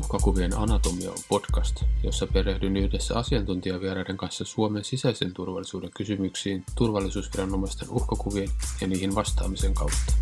Uhkakuvien anatomia on podcast, jossa perehdyn yhdessä asiantuntijavieraiden kanssa Suomen sisäisen turvallisuuden kysymyksiin turvallisuusviranomaisten uhkakuvien ja niihin vastaamisen kautta.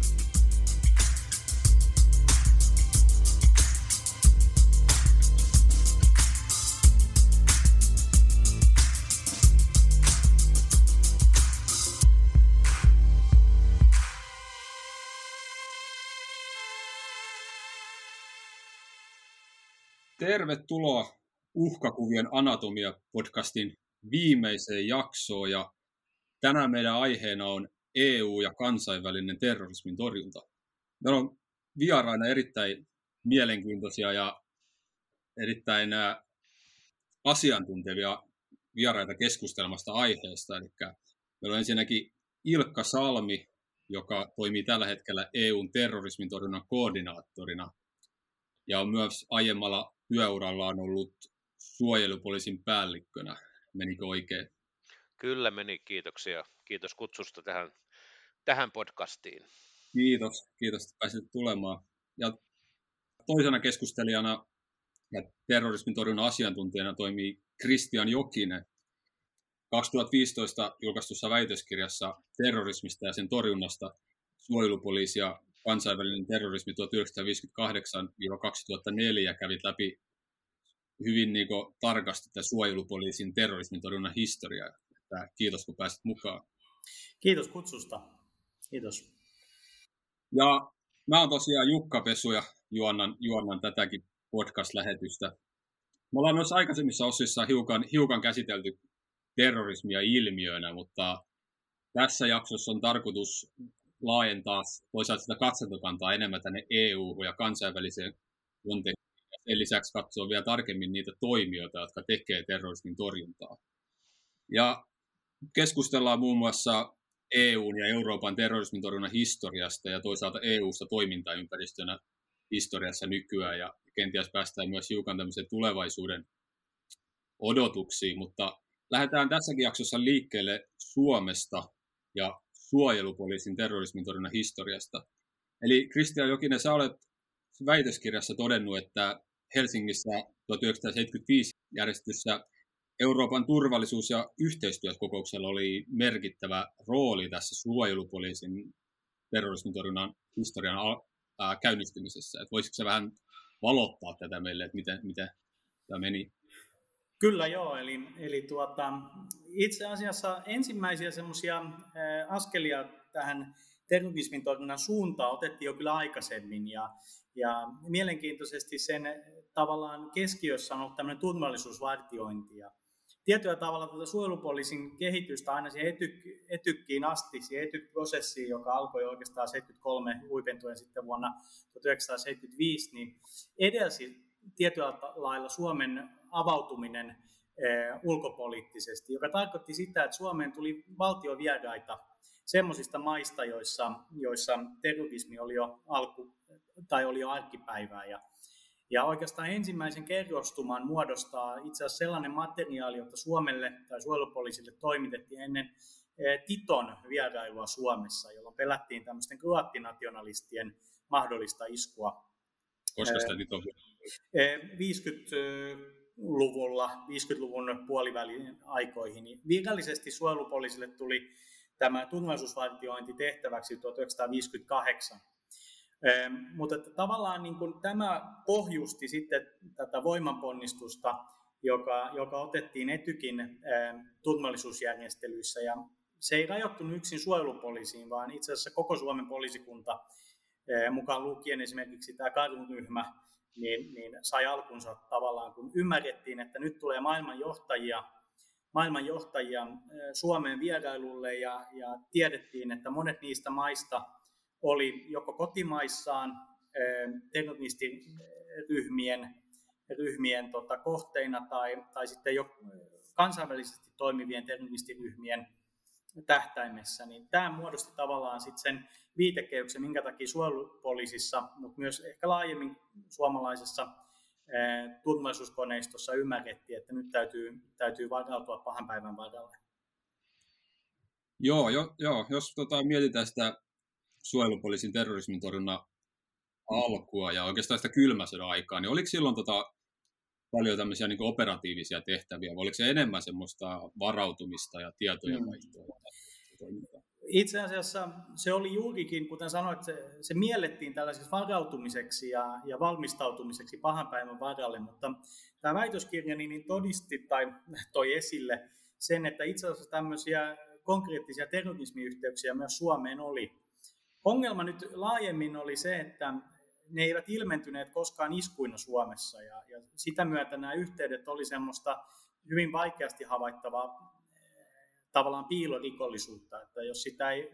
Tervetuloa Uhkakuvien anatomia-podcastin viimeiseen jaksoon. Ja tänään meidän aiheena on EU ja kansainvälinen terrorismin torjunta. Meillä on vieraina erittäin mielenkiintoisia ja erittäin asiantuntevia vieraita keskustelmasta aiheesta. Eli meillä on ensinnäkin Ilkka Salmi, joka toimii tällä hetkellä EUn terrorismin torjunnan koordinaattorina ja on myös aiemmalla työuralla on ollut suojelupoliisin päällikkönä. Menikö oikein? Kyllä meni, kiitoksia. Kiitos kutsusta tähän, tähän podcastiin. Kiitos, kiitos, että pääsit tulemaan. Ja toisena keskustelijana ja terrorismin torjunnan asiantuntijana toimii Kristian Jokinen. 2015 julkaistussa väitöskirjassa terrorismista ja sen torjunnasta suojelupoliisi ja kansainvälinen terrorismi 1958-2004 kävi läpi hyvin niin kuin, tarkasti tätä suojelupoliisin terrorismin torjunnan historiaa. Että kiitos, kun pääsit mukaan. Kiitos kutsusta. Kiitos. Ja mä oon tosiaan Jukka Pesu ja juonnan, juonnan tätäkin podcast-lähetystä. Me ollaan noissa aikaisemmissa osissa hiukan, hiukan käsitelty terrorismia ilmiönä, mutta tässä jaksossa on tarkoitus laajentaa toisaalta sitä katsantokantaa enemmän tänne EU- ja kansainväliseen kontekstiin. Sen lisäksi katsoa vielä tarkemmin niitä toimijoita, jotka tekee terrorismin torjuntaa. Ja keskustellaan muun muassa EUn ja Euroopan terrorismin torjunnan historiasta ja toisaalta EUsta toimintaympäristönä historiassa nykyään ja kenties päästään myös hiukan tämmöiseen tulevaisuuden odotuksiin, mutta lähdetään tässäkin jaksossa liikkeelle Suomesta ja suojelupoliisin terrorismin torjunnan historiasta. Eli Kristian Jokinen, sä olet väitöskirjassa todennut, että Helsingissä 1975 järjestetyssä Euroopan turvallisuus- ja yhteistyökokouksella oli merkittävä rooli tässä suojelupoliisin terrorismin torjunnan historian käynnistymisessä. Voisitko se vähän valottaa tätä meille, että miten, miten tämä meni? Kyllä joo, eli, eli tuota, itse asiassa ensimmäisiä semmoisia askelia tähän terrorismin torjunnan suuntaan otettiin jo kyllä aikaisemmin ja, ja mielenkiintoisesti sen tavallaan keskiössä on ollut tämmöinen turvallisuusvartiointi ja tietyllä tavalla tuota suojelupoliisin kehitystä aina siihen etyk, etykkiin asti, siihen etyk-prosessiin, joka alkoi oikeastaan 73 huipentuen sitten vuonna 1975, niin edelsi tietyllä lailla Suomen avautuminen eh, ulkopoliittisesti, joka tarkoitti sitä, että Suomeen tuli valtiovieraita semmoisista maista, joissa, joissa terrorismi oli jo alku, tai oli jo arkipäivää. Ja, ja oikeastaan ensimmäisen kerrostuman muodostaa itse asiassa sellainen materiaali, jota Suomelle tai suojelupoliisille toimitettiin ennen eh, Titon vierailua Suomessa, jolloin pelättiin tämmöisten kroattinationalistien mahdollista iskua. Koska sitä Titon 50-luvulla, 50-luvun puolivälin aikoihin, niin virallisesti suojelupoliisille tuli tämä turvallisuusvartiointi tehtäväksi 1958. Mutta että tavallaan niin kuin tämä pohjusti sitten tätä voimanponnistusta, joka, joka otettiin Etykin turvallisuusjärjestelyissä. Ja se ei rajoittunut yksin suojelupoliisiin, vaan itse asiassa koko Suomen poliisikunta, mukaan lukien esimerkiksi tämä kadunryhmä, niin, niin sai alkunsa tavallaan, kun ymmärrettiin, että nyt tulee maailmanjohtajia, maailmanjohtajia Suomeen vierailulle ja, ja tiedettiin, että monet niistä maista oli joko kotimaissaan terroristiryhmien ryhmien tota, kohteina tai, tai sitten jo kansainvälisesti toimivien terroristiryhmien tähtäimessä, niin tämä muodosti tavallaan sitten sen viitekehyksen, minkä takia suojelupoliisissa, mutta myös ehkä laajemmin suomalaisessa turvallisuuskoneistossa ymmärrettiin, että nyt täytyy, täytyy varautua pahan päivän varalle. Joo, jo, joo jos tota, mietitään sitä suojelupoliisin terrorismin torjunnan alkua ja oikeastaan sitä kylmäsodan aikaa, niin oliko silloin tota, paljon tämmöisiä niin operatiivisia tehtäviä, vai oliko se enemmän semmoista varautumista ja tietojen vaihtoa? Mm. Itse asiassa se oli juurikin, kuten sanoit, se, se miellettiin tällaiseksi varautumiseksi ja, ja valmistautumiseksi pahan päivän varalle, mutta tämä väitöskirja niin todisti tai toi esille sen, että itse asiassa tämmöisiä konkreettisia terrorismiyhteyksiä myös Suomeen oli. Ongelma nyt laajemmin oli se, että ne eivät ilmentyneet koskaan iskuina Suomessa ja, ja sitä myötä nämä yhteydet oli semmoista hyvin vaikeasti havaittavaa tavallaan piilorikollisuutta, että jos sitä ei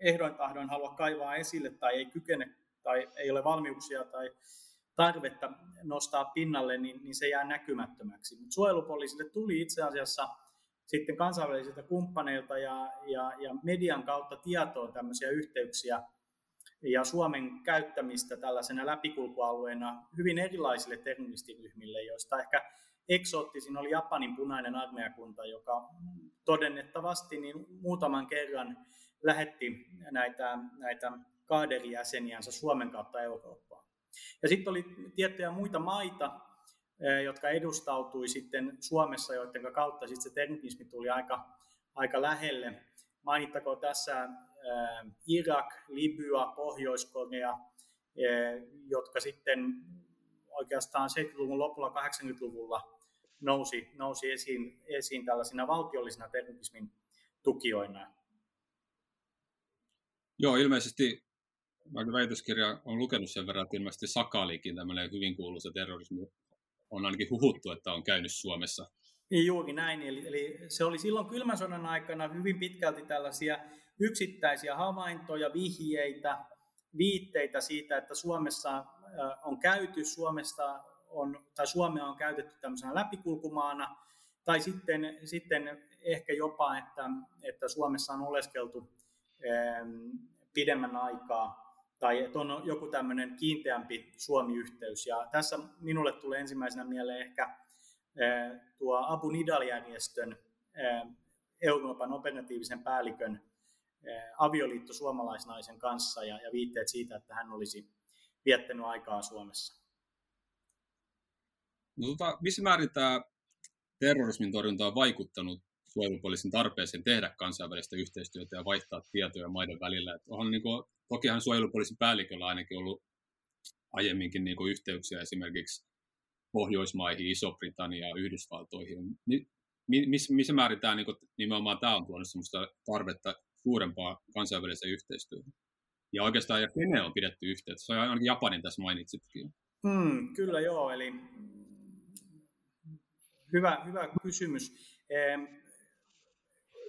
ehdoin tahdon halua kaivaa esille tai ei kykene tai ei ole valmiuksia tai tarvetta nostaa pinnalle, niin, niin se jää näkymättömäksi. Mutta suojelupoliisille tuli itse asiassa sitten kansainvälisiltä kumppaneilta ja, ja, ja median kautta tietoon tämmöisiä yhteyksiä ja Suomen käyttämistä tällaisena läpikulkualueena hyvin erilaisille terroristiryhmille, joista ehkä eksoottisin oli Japanin punainen armeijakunta, joka todennettavasti niin muutaman kerran lähetti näitä, näitä kaaderijäseniänsä Suomen kautta Eurooppaan. Ja sitten oli tiettyjä muita maita, jotka edustautui sitten Suomessa, joiden kautta sitten se terrorismi tuli aika, aika lähelle. Mainittakoon tässä Irak, Libya, Pohjois-Korea, jotka sitten oikeastaan 70-luvun lopulla 80-luvulla nousi, nousi esiin, esiin tällaisina valtiollisina terrorismin tukijoina. Joo, ilmeisesti vaikka väitöskirja on lukenut sen verran, että ilmeisesti Sakalikin, tämmöinen hyvin kuuluisa terrorismi, on ainakin huhuttu, että on käynyt Suomessa. Niin juuri näin, eli, eli se oli silloin kylmän sodan aikana hyvin pitkälti tällaisia yksittäisiä havaintoja, vihjeitä, viitteitä siitä, että Suomessa on käyty, Suomesta on, tai Suomea on käytetty tämmöisenä läpikulkumaana, tai sitten, sitten ehkä jopa, että, että Suomessa on oleskeltu pidemmän aikaa, tai että on joku tämmöinen kiinteämpi Suomi-yhteys. Ja tässä minulle tulee ensimmäisenä mieleen ehkä tuo Abu Nidal-järjestön Euroopan operatiivisen päällikön avioliitto suomalaisnaisen kanssa ja, ja viitteet siitä, että hän olisi viettänyt aikaa Suomessa. No, tota, missä määrin tämä terrorismin torjunta on vaikuttanut suojelupoliisin tarpeeseen tehdä kansainvälistä yhteistyötä ja vaihtaa tietoja maiden välillä? Et onhan, niin kuin, tokihan suojelupoliisin päälliköllä ainakin ollut aiemminkin niin kuin, yhteyksiä esimerkiksi Pohjoismaihin, Iso-Britanniaan, Yhdysvaltoihin. Missä, missä määrin tämä, niin kuin, nimenomaan tämä on tuonut sellaista tarvetta suurempaa kansainväliseen yhteistyöhön? Ja oikeastaan, ja kenen on pidetty yhteyttä? Se on ainakin Japanin tässä mainitsitkin. Hmm, kyllä joo, eli hyvä, hyvä kysymys.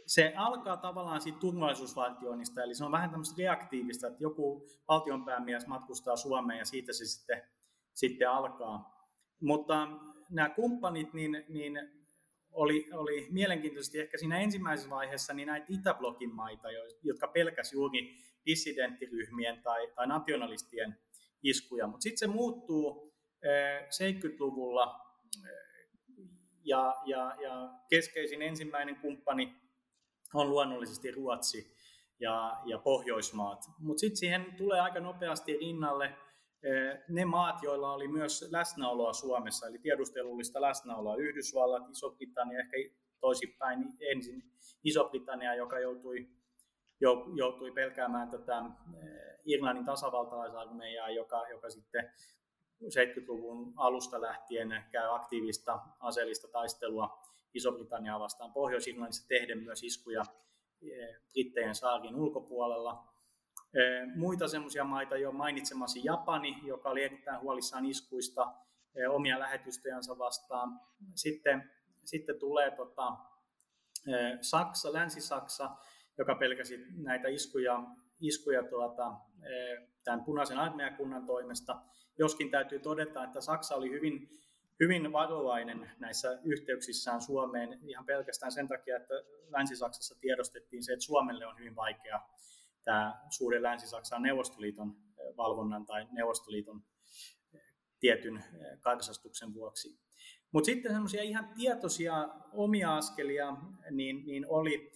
Se alkaa tavallaan siitä turvallisuusvaltioinnista, eli se on vähän tämmöistä reaktiivista, että joku valtionpäämies matkustaa Suomeen ja siitä se sitten, sitten alkaa. Mutta nämä kumppanit, niin, niin oli, oli mielenkiintoisesti ehkä siinä ensimmäisessä vaiheessa niin näitä Itäblokin maita, jotka pelkäsi juuri dissidenttiryhmien tai, tai nationalistien iskuja. Mutta sitten se muuttuu 70-luvulla ja, ja, ja keskeisin ensimmäinen kumppani on luonnollisesti Ruotsi ja, ja Pohjoismaat. Mutta sitten siihen tulee aika nopeasti rinnalle ne maat, joilla oli myös läsnäoloa Suomessa, eli tiedustelullista läsnäoloa. Yhdysvallat, Iso-Britannia, ehkä toisinpäin ensin Iso-Britannia, joka joutui, joutui pelkäämään tätä eh, Irlannin tasavaltalaisarmeijaa, joka, joka sitten 70-luvun alusta lähtien käy aktiivista aseellista taistelua Iso-Britanniaa vastaan Pohjois-Irlannissa tehden myös iskuja eh, Brittejen saarin ulkopuolella. Eh, muita semmoisia maita jo mainitsemasi Japani, joka oli erittäin huolissaan iskuista eh, omia lähetystöjänsä vastaan. Sitten, sitten tulee tota, Saksa, Länsi-Saksa, joka pelkäsi näitä iskuja, iskuja tuota, tämän punaisen armeijakunnan toimesta. Joskin täytyy todeta, että Saksa oli hyvin, hyvin varovainen näissä yhteyksissään Suomeen ihan pelkästään sen takia, että Länsi-Saksassa tiedostettiin se, että Suomelle on hyvin vaikea tämä suuri Länsi-Saksan Neuvostoliiton valvonnan tai Neuvostoliiton tietyn karsastuksen vuoksi. Mutta sitten semmoisia ihan tietoisia omia askelia niin, niin oli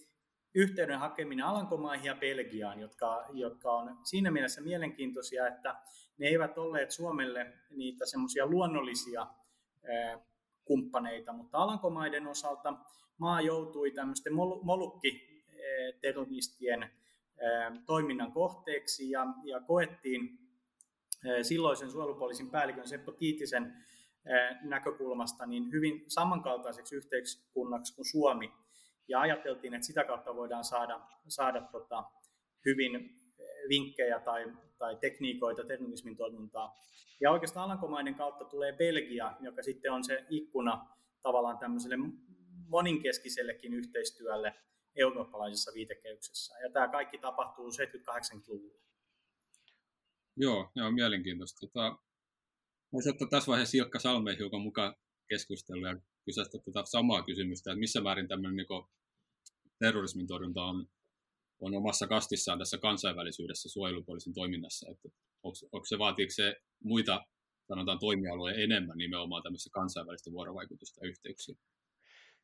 yhteyden hakeminen Alankomaihin ja Belgiaan, jotka, jotka on siinä mielessä mielenkiintoisia, että ne eivät olleet Suomelle niitä semmoisia luonnollisia kumppaneita, mutta Alankomaiden osalta maa joutui tämmöisten molukkiterroristien toiminnan kohteeksi ja, ja koettiin silloisen suojelupoliisin päällikön Seppo Tiitisen näkökulmasta niin hyvin samankaltaiseksi yhteiskunnaksi kuin Suomi. Ja ajateltiin, että sitä kautta voidaan saada, saada tota, hyvin vinkkejä tai, tai tekniikoita terrorismin toimintaa. Ja oikeastaan Alankomaiden kautta tulee Belgia, joka sitten on se ikkuna tavallaan tämmöiselle moninkeskisellekin yhteistyölle eurooppalaisessa viitekehyksessä. Ja tämä kaikki tapahtuu 70-80-luvulla. Joo, joo mielenkiintoista. Tota, Voisi ottaa tässä vaiheessa Ilkka Salmeen hiukan mukaan keskustelua ja kysyä tätä samaa kysymystä, että missä määrin tämmöinen niin terrorismin torjunta on, on omassa kastissaan tässä kansainvälisyydessä suojelupoliisin toiminnassa, että onko, onko se, vaatiiko se muita sanotaan toimialueen enemmän nimenomaan tämmöistä kansainvälistä vuorovaikutusta ja yhteyksiä?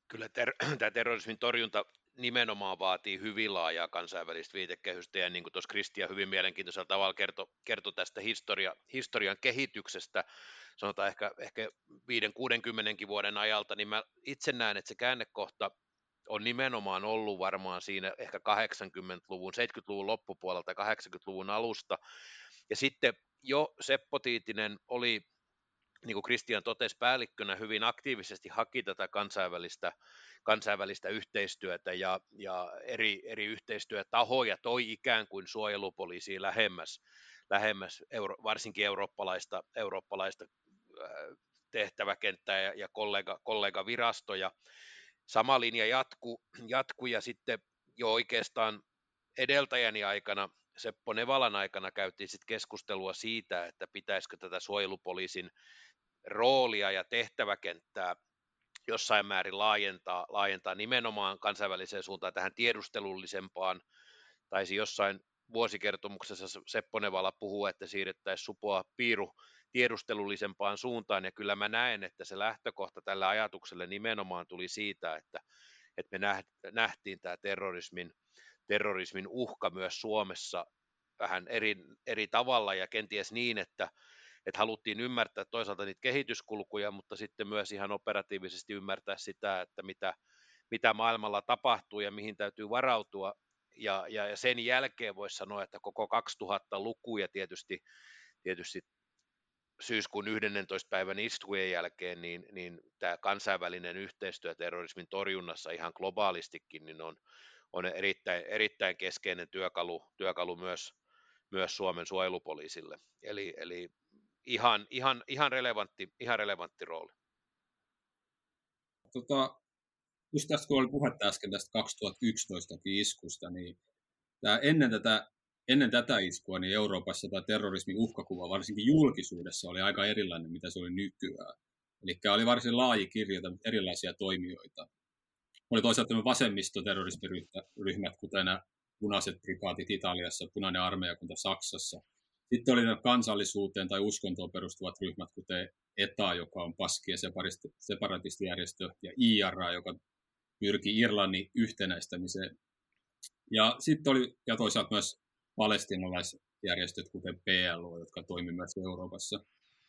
Kyllä ter- tämä terrorismin torjunta nimenomaan vaatii hyvin laajaa kansainvälistä viitekehystä, ja niin kuin tuossa Kristian hyvin mielenkiintoisella tavalla kertoi, kertoi tästä historia, historian kehityksestä, sanotaan ehkä, ehkä 5-60 vuoden ajalta, niin mä itse näen, että se käännekohta on nimenomaan ollut varmaan siinä ehkä 80-luvun, 70-luvun loppupuolelta 80-luvun alusta, ja sitten jo Seppo Tiitinen oli niin kuin Kristian totesi, päällikkönä hyvin aktiivisesti haki tätä kansainvälistä, kansainvälistä yhteistyötä ja, ja eri, eri yhteistyötahoja toi ikään kuin suojelupoliisiin lähemmäs, lähemmäs euro, varsinkin eurooppalaista, eurooppalaista äh, tehtäväkenttää ja, ja kollega, kollegavirastoja. Sama linja jatkuu jatku ja sitten jo oikeastaan edeltäjäni aikana Seppo Nevalan aikana käytiin sitten keskustelua siitä, että pitäisikö tätä suojelupoliisin roolia ja tehtäväkenttää jossain määrin laajentaa, laajentaa nimenomaan kansainväliseen suuntaan tähän tiedustelullisempaan, taisi jossain vuosikertomuksessa Seppo Nevala puhuu, että siirrettäisiin supoa piiru tiedustelullisempaan suuntaan, ja kyllä mä näen, että se lähtökohta tällä ajatukselle nimenomaan tuli siitä, että, että me nähtiin tämä terrorismin, terrorismin uhka myös Suomessa vähän eri, eri tavalla, ja kenties niin, että että haluttiin ymmärtää toisaalta niitä kehityskulkuja, mutta sitten myös ihan operatiivisesti ymmärtää sitä, että mitä, mitä maailmalla tapahtuu ja mihin täytyy varautua. Ja, ja, ja sen jälkeen voisi sanoa, että koko 2000-luku ja tietysti, tietysti syyskuun 11. päivän istujen jälkeen, niin, niin tämä kansainvälinen yhteistyö terrorismin torjunnassa ihan globaalistikin niin on, on erittäin, erittäin keskeinen työkalu, työkalu myös, myös Suomen suojelupoliisille. Eli, eli ihan, ihan, ihan, relevantti, ihan relevantti rooli. Tota, just tästä kun oli puhetta äsken tästä 2011 iskusta, niin tämä ennen, tätä, ennen tätä iskua niin Euroopassa tämä terrorismin uhkakuva, varsinkin julkisuudessa, oli aika erilainen, mitä se oli nykyään. Eli oli varsin laaji kirjo erilaisia toimijoita. Oli toisaalta vasemmistoterrorismiryhmät, kuten punaiset prikaatit Italiassa, punainen armeijakunta Saksassa – sitten oli kansallisuuteen tai uskontoon perustuvat ryhmät, kuten ETA, joka on paski- ja separatistijärjestö, ja IRA, joka pyrki Irlannin yhtenäistämiseen. Ja sitten oli, ja toisaalta myös palestinalaisjärjestöt, kuten PLO, jotka toimivat myös Euroopassa.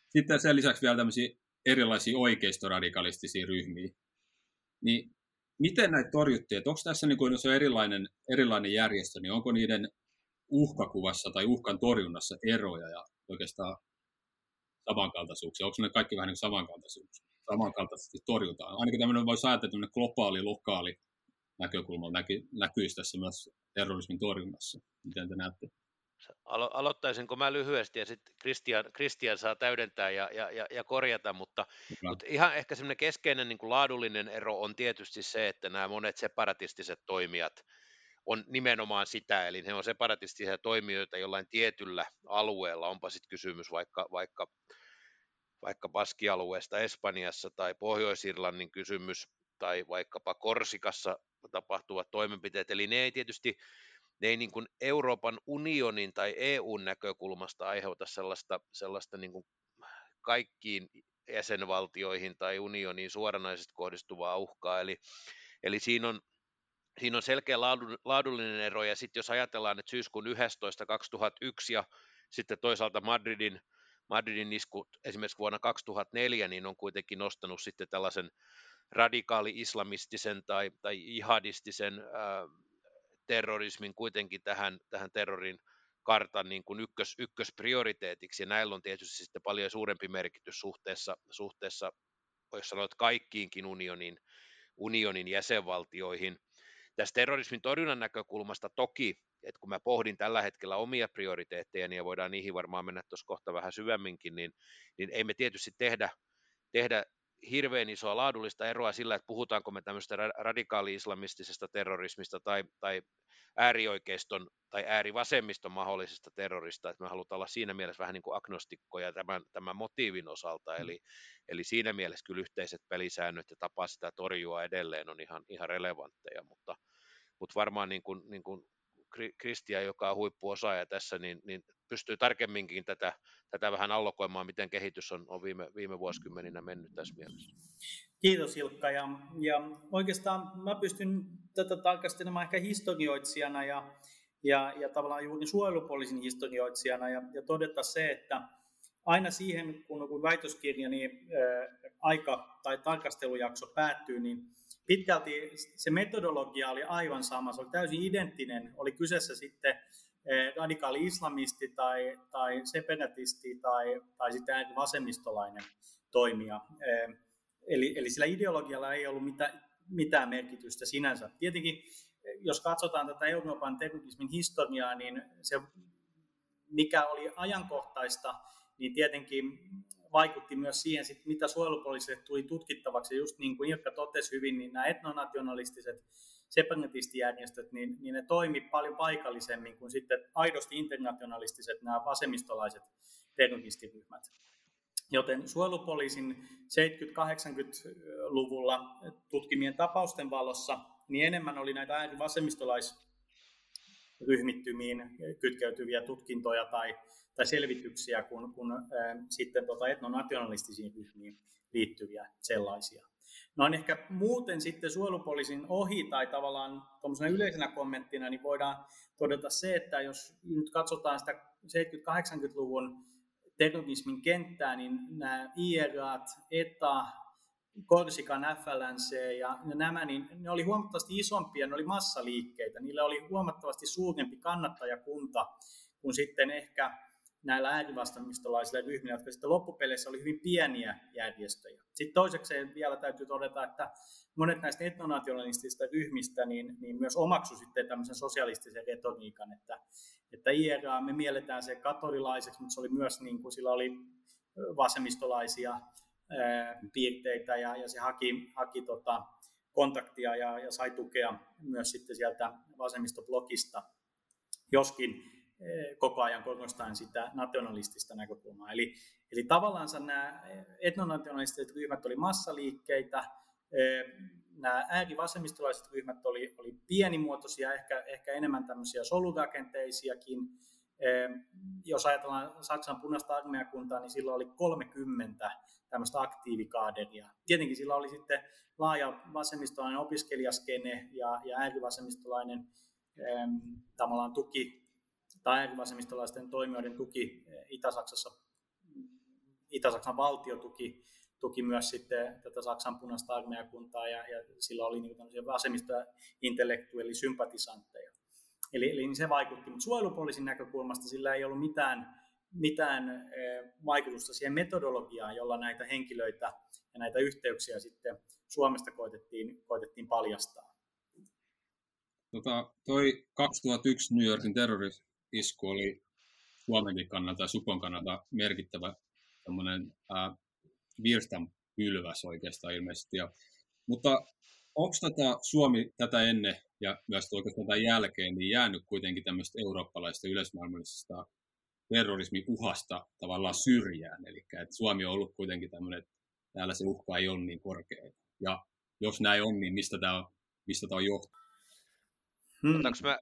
Sitten sen lisäksi vielä tämmöisiä erilaisia oikeistoradikalistisia ryhmiä. Niin miten näitä torjuttiin? Että onko tässä, niin kun, jos on erilainen, erilainen järjestö, niin onko niiden uhkakuvassa tai uhkan torjunnassa eroja ja oikeastaan samankaltaisuuksia? Onko ne kaikki vähän niin samankaltaisuuksia? Samankaltaisesti torjutaan. Ainakin tämmöinen voisi ajatella, että globaali, lokaali näkökulma näky, näkyisi tässä myös terrorismin torjunnassa. Miten te näette? Alo- aloittaisinko mä lyhyesti ja sitten Christian, Christian saa täydentää ja, ja, ja, ja korjata, mutta, mutta ihan ehkä semmoinen keskeinen niin kuin laadullinen ero on tietysti se, että nämä monet separatistiset toimijat – on nimenomaan sitä, eli ne on separatistisia toimijoita jollain tietyllä alueella, onpa sitten kysymys vaikka, vaikka, vaikka Baskialueesta Espanjassa tai Pohjois-Irlannin kysymys tai vaikkapa Korsikassa tapahtuvat toimenpiteet, eli ne ei tietysti ne ei niin kuin Euroopan unionin tai EUn näkökulmasta aiheuta sellaista, sellaista niin kuin kaikkiin jäsenvaltioihin tai unioniin suoranaisesti kohdistuvaa uhkaa, eli, eli siinä on siinä on selkeä laadullinen ero, ja sitten jos ajatellaan, että syyskuun 11. 2001 ja sitten toisaalta Madridin, Madridin isku esimerkiksi vuonna 2004, niin on kuitenkin nostanut sitten tällaisen radikaali-islamistisen tai, tai jihadistisen ää, terrorismin kuitenkin tähän, tähän terrorin kartan niin kuin ykkös, ykkösprioriteetiksi, ja näillä on tietysti sitten paljon suurempi merkitys suhteessa, suhteessa jos sanoit kaikkiinkin unionin, unionin jäsenvaltioihin. Tästä terrorismin torjunnan näkökulmasta toki, että kun mä pohdin tällä hetkellä omia prioriteetteja, ja voidaan niihin varmaan mennä tuossa kohta vähän syvemminkin, niin, niin ei me tietysti tehdä, tehdä hirveän isoa laadullista eroa sillä, että puhutaanko me tämmöistä radikaali-islamistisesta terrorismista tai, tai äärioikeiston tai äärivasemmiston mahdollisesta terrorista, että me halutaan olla siinä mielessä vähän niin kuin agnostikkoja tämän, tämän motiivin osalta, mm. eli, eli siinä mielessä kyllä yhteiset pelisäännöt ja tapa sitä torjua edelleen on ihan, ihan relevantteja, mutta, mutta varmaan niin kuin, niin kuin Kristian, joka on huippuosaaja tässä, niin, niin pystyy tarkemminkin tätä, tätä vähän allokoimaan, miten kehitys on, on viime, viime vuosikymmeninä mennyt tässä mielessä. Kiitos Ilkka. Ja, ja oikeastaan mä pystyn tätä tarkastelemaan ehkä historioitsijana ja, ja, ja tavallaan juuri suojelupoliisin historioitsijana ja, ja todeta se, että aina siihen, kun, kun väitöskirjani ää, aika tai tarkastelujakso päättyy, niin pitkälti se metodologia oli aivan sama, se oli täysin identtinen, oli kyseessä sitten radikaali islamisti tai, tai separatisti tai, tai sitten vasemmistolainen toimija. Eli, eli sillä ideologialla ei ollut mitään, mitään merkitystä sinänsä. Tietenkin, jos katsotaan tätä Euroopan terrorismin historiaa, niin se, mikä oli ajankohtaista, niin tietenkin vaikutti myös siihen, sit, mitä suojelupoliisille tuli tutkittavaksi. Just niin kuin Ilkka totesi hyvin, niin nämä etnonationalistiset separatistijärjestöt, niin, niin ne toimi paljon paikallisemmin kuin sitten aidosti internationalistiset nämä vasemmistolaiset terroristiryhmät. Joten suojelupoliisin 70-80-luvulla tutkimien tapausten valossa niin enemmän oli näitä ääri-vasemmistolaisryhmittymiin kytkeytyviä tutkintoja tai, tai selvityksiä kuin, kuin äh, sitten tota etnonationalistisiin ryhmiin liittyviä sellaisia. Noin ehkä muuten sitten suojelupoliisin ohi tai tavallaan yleisenä kommenttina, niin voidaan todeta se, että jos nyt katsotaan sitä 70-80-luvun terrorismin kenttää, niin nämä IRAt, ETA, Korsikan FLNC ja nämä, niin ne oli huomattavasti isompia, ne oli massaliikkeitä, niillä oli huomattavasti suurempi kannattajakunta kuin sitten ehkä näillä äärivastamistolaisilla ryhmillä, jotka sitten loppupeleissä oli hyvin pieniä järjestöjä. Sitten toiseksi vielä täytyy todeta, että monet näistä etnonationalistisista ryhmistä niin, niin myös omaksu sitten tämmöisen sosialistisen retoriikan, että, että IRA, me mielletään se katolilaiseksi, mutta se oli myös, niin kuin sillä oli vasemmistolaisia ää, piirteitä ja, ja se haki, haki tota, kontaktia ja, ja sai tukea myös sitten sieltä vasemmistoblogista, joskin koko ajan korostaen sitä nationalistista näkökulmaa. Eli, eli tavallaan nämä etnonationalistiset ryhmät oli massaliikkeitä, nämä äärivasemmistolaiset ryhmät oli, oli pienimuotoisia, ehkä, ehkä enemmän tämmöisiä solurakenteisiakin. Jos ajatellaan Saksan punaista armeijakuntaa, niin silloin oli 30 tämmöistä aktiivikaaderia. Tietenkin sillä oli sitten laaja vasemmistolainen opiskelijaskene ja, ja äärivasemmistolainen tavallaan tuki tai äärivasemmistolaisten toimijoiden tuki eh, Itä-Saksassa, Itä-Saksan valtio tuki, tuki myös sitten tätä Saksan punaista armeijakuntaa ja, ja sillä oli niin tämmöisiä vasemmista intellektuelli sympatisantteja. Eli, eli niin se vaikutti, mutta suojelupoliisin näkökulmasta sillä ei ollut mitään, mitään eh, vaikutusta siihen metodologiaan, jolla näitä henkilöitä ja näitä yhteyksiä sitten Suomesta koitettiin, koitettiin paljastaa. Tota, toi 2001 New Yorkin terrorismi isku oli Suomenkin kannalta ja Supon kannalta merkittävä tämmöinen virstan pylväs oikeastaan ilmeisesti. Ja, mutta onko tätä Suomi tätä ennen ja myös oikeastaan tämän jälkeen niin jäänyt kuitenkin tämmöistä eurooppalaista yleismaailmallisesta terrorismin uhasta tavallaan syrjään. Eli että Suomi on ollut kuitenkin tämmöinen, että täällä se uhka ei ole niin korkea. Ja jos näin on, niin mistä tämä on, mistä tämä on johtunut? Hmm. Otanko mä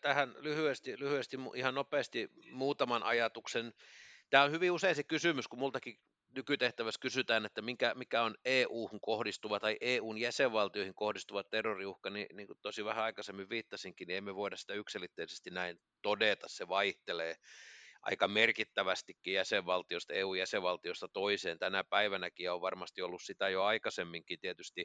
tähän lyhyesti, lyhyesti, ihan nopeasti muutaman ajatuksen? Tämä on hyvin usein se kysymys, kun multakin nykytehtävässä kysytään, että mikä, mikä on EU-hun kohdistuva tai EUn jäsenvaltioihin kohdistuva terroriuhka, niin, niin kuin tosi vähän aikaisemmin viittasinkin, niin emme voida sitä yksilitteisesti näin todeta, se vaihtelee aika merkittävästikin jäsenvaltiosta, EU-jäsenvaltiosta toiseen. Tänä päivänäkin on varmasti ollut sitä jo aikaisemminkin tietysti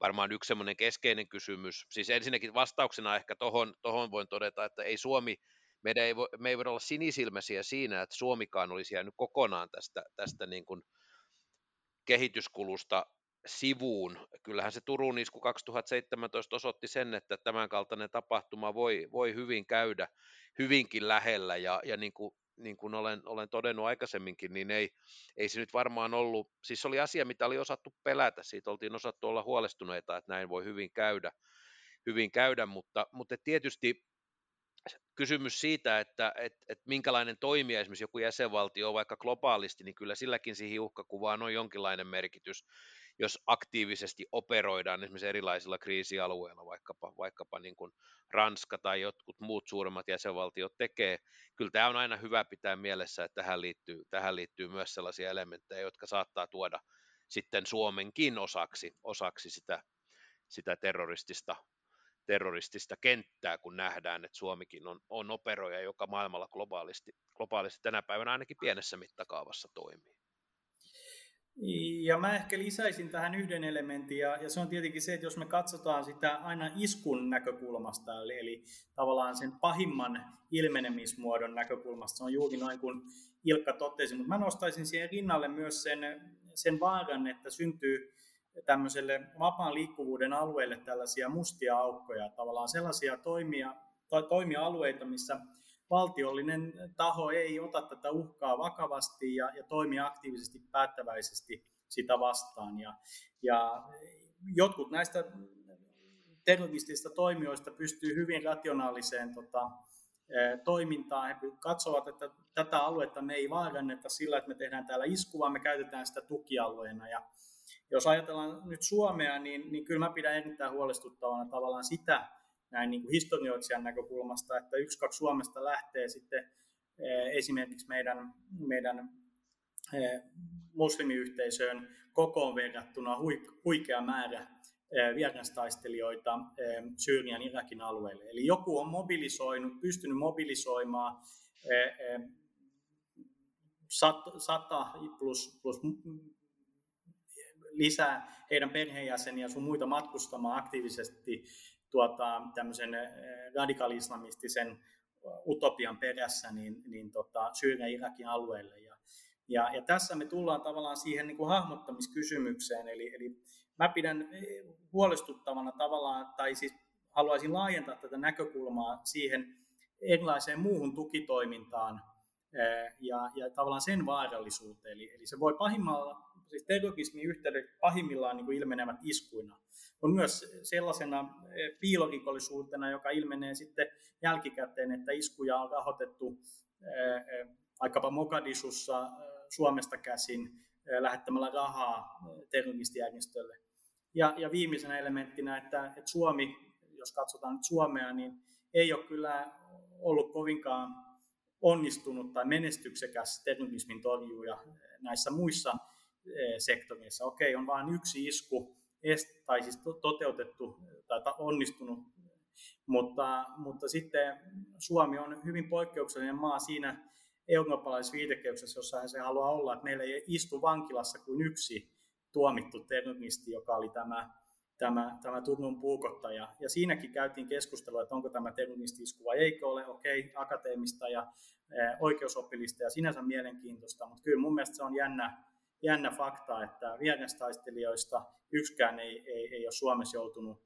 varmaan yksi semmoinen keskeinen kysymys. Siis ensinnäkin vastauksena ehkä tohon, tohon voin todeta, että ei Suomi, meidän ei vo, me ei voida olla sinisilmäisiä siinä, että Suomikaan olisi jäänyt kokonaan tästä, tästä niin kuin kehityskulusta sivuun. Kyllähän se Turun isku 2017 osoitti sen, että tämänkaltainen tapahtuma voi, voi hyvin käydä hyvinkin lähellä ja, ja niin kuin niin kuin olen, olen todennut aikaisemminkin, niin ei, ei se nyt varmaan ollut, siis oli asia, mitä oli osattu pelätä, siitä oltiin osattu olla huolestuneita, että näin voi hyvin käydä, hyvin käydä. Mutta, mutta tietysti kysymys siitä, että et, et minkälainen toimija esimerkiksi joku jäsenvaltio on vaikka globaalisti, niin kyllä silläkin siihen uhkakuvaan on jonkinlainen merkitys jos aktiivisesti operoidaan esimerkiksi erilaisilla kriisialueilla, vaikkapa, vaikkapa niin kuin Ranska tai jotkut muut suuremmat jäsenvaltiot tekee, kyllä tämä on aina hyvä pitää mielessä, että tähän liittyy, tähän liittyy myös sellaisia elementtejä, jotka saattaa tuoda sitten Suomenkin osaksi, osaksi sitä, sitä terroristista, terroristista kenttää, kun nähdään, että Suomikin on, on operoija, joka maailmalla globaalisti, globaalisti tänä päivänä ainakin pienessä mittakaavassa toimii. Ja mä ehkä lisäisin tähän yhden elementin, ja, ja se on tietenkin se, että jos me katsotaan sitä aina iskun näkökulmasta, eli, eli tavallaan sen pahimman ilmenemismuodon näkökulmasta, se on juuri noin kuin Ilkka totesi, mutta mä nostaisin siihen rinnalle myös sen, sen vaaran, että syntyy tämmöiselle vapaan liikkuvuuden alueelle tällaisia mustia aukkoja, tavallaan sellaisia toimia, tai toimia-alueita, missä valtiollinen taho ei ota tätä uhkaa vakavasti ja, ja toimii aktiivisesti päättäväisesti sitä vastaan. Ja, ja jotkut näistä terroristisista toimijoista pystyy hyvin rationaaliseen tota, toimintaan. He katsovat, että tätä aluetta me ei vaaranneta sillä, että me tehdään täällä iskua, me käytetään sitä tukialueena. Ja jos ajatellaan nyt Suomea, niin, niin kyllä mä pidän erittäin huolestuttavana tavallaan sitä, näin niin kuin historioitsijan näkökulmasta, että yksi, kaksi Suomesta lähtee sitten eh, esimerkiksi meidän, meidän eh, muslimiyhteisöön kokoon verrattuna huikea määrä eh, vierastaistelijoita Syyrian Irakin alueelle. Eli joku on mobilisoinut, pystynyt mobilisoimaan sata plus, plus lisää heidän perheenjäseniä sun muita matkustamaan aktiivisesti tuota, tämmöisen eh, radikaalislamistisen utopian perässä niin, niin tota, Syyrian Irakin alueelle. Ja, ja, ja tässä me tullaan tavallaan siihen niin kuin hahmottamiskysymykseen, eli, eli mä pidän eh, huolestuttavana tavallaan, tai siis haluaisin laajentaa tätä näkökulmaa siihen erilaiseen muuhun tukitoimintaan eh, ja, ja tavallaan sen vaarallisuuteen. Eli, eli se voi pahimmalla, siis terrorismin yhteydet pahimmillaan niin kuin ilmenevät iskuina on myös sellaisena eh, piilorikollisuutena, joka ilmenee sitten jälkikäteen, että iskuja on rahoitettu eh, eh, vaikkapa Mogadishussa Suomesta käsin lähettämällä rahaa terroristijärjestölle. Ja, ja viimeisenä elementtinä, että, että Suomi, jos katsotaan nyt Suomea, niin ei ole kyllä ollut kovinkaan onnistunut tai menestyksekäs terrorismin torjuja näissä muissa sektoreissa. Okei, on vain yksi isku tai siis toteutettu tai onnistunut, mutta, mutta sitten Suomi on hyvin poikkeuksellinen maa siinä eurooppalaisessa viitekehyksessä, jossa se haluaa olla, että meillä ei istu vankilassa kuin yksi tuomittu terroristi, joka oli tämä, tämä, tämä Turun puukottaja. Ja siinäkin käytiin keskustelua, että onko tämä terroristi-isku vai eikö ole, okei, okay, akateemista ja e, oikeusoppilista ja sinänsä mielenkiintoista, mutta kyllä mun mielestä se on jännä, jännä fakta, että vierastaistelijoista yksikään ei, ei, ei ole Suomessa joutunut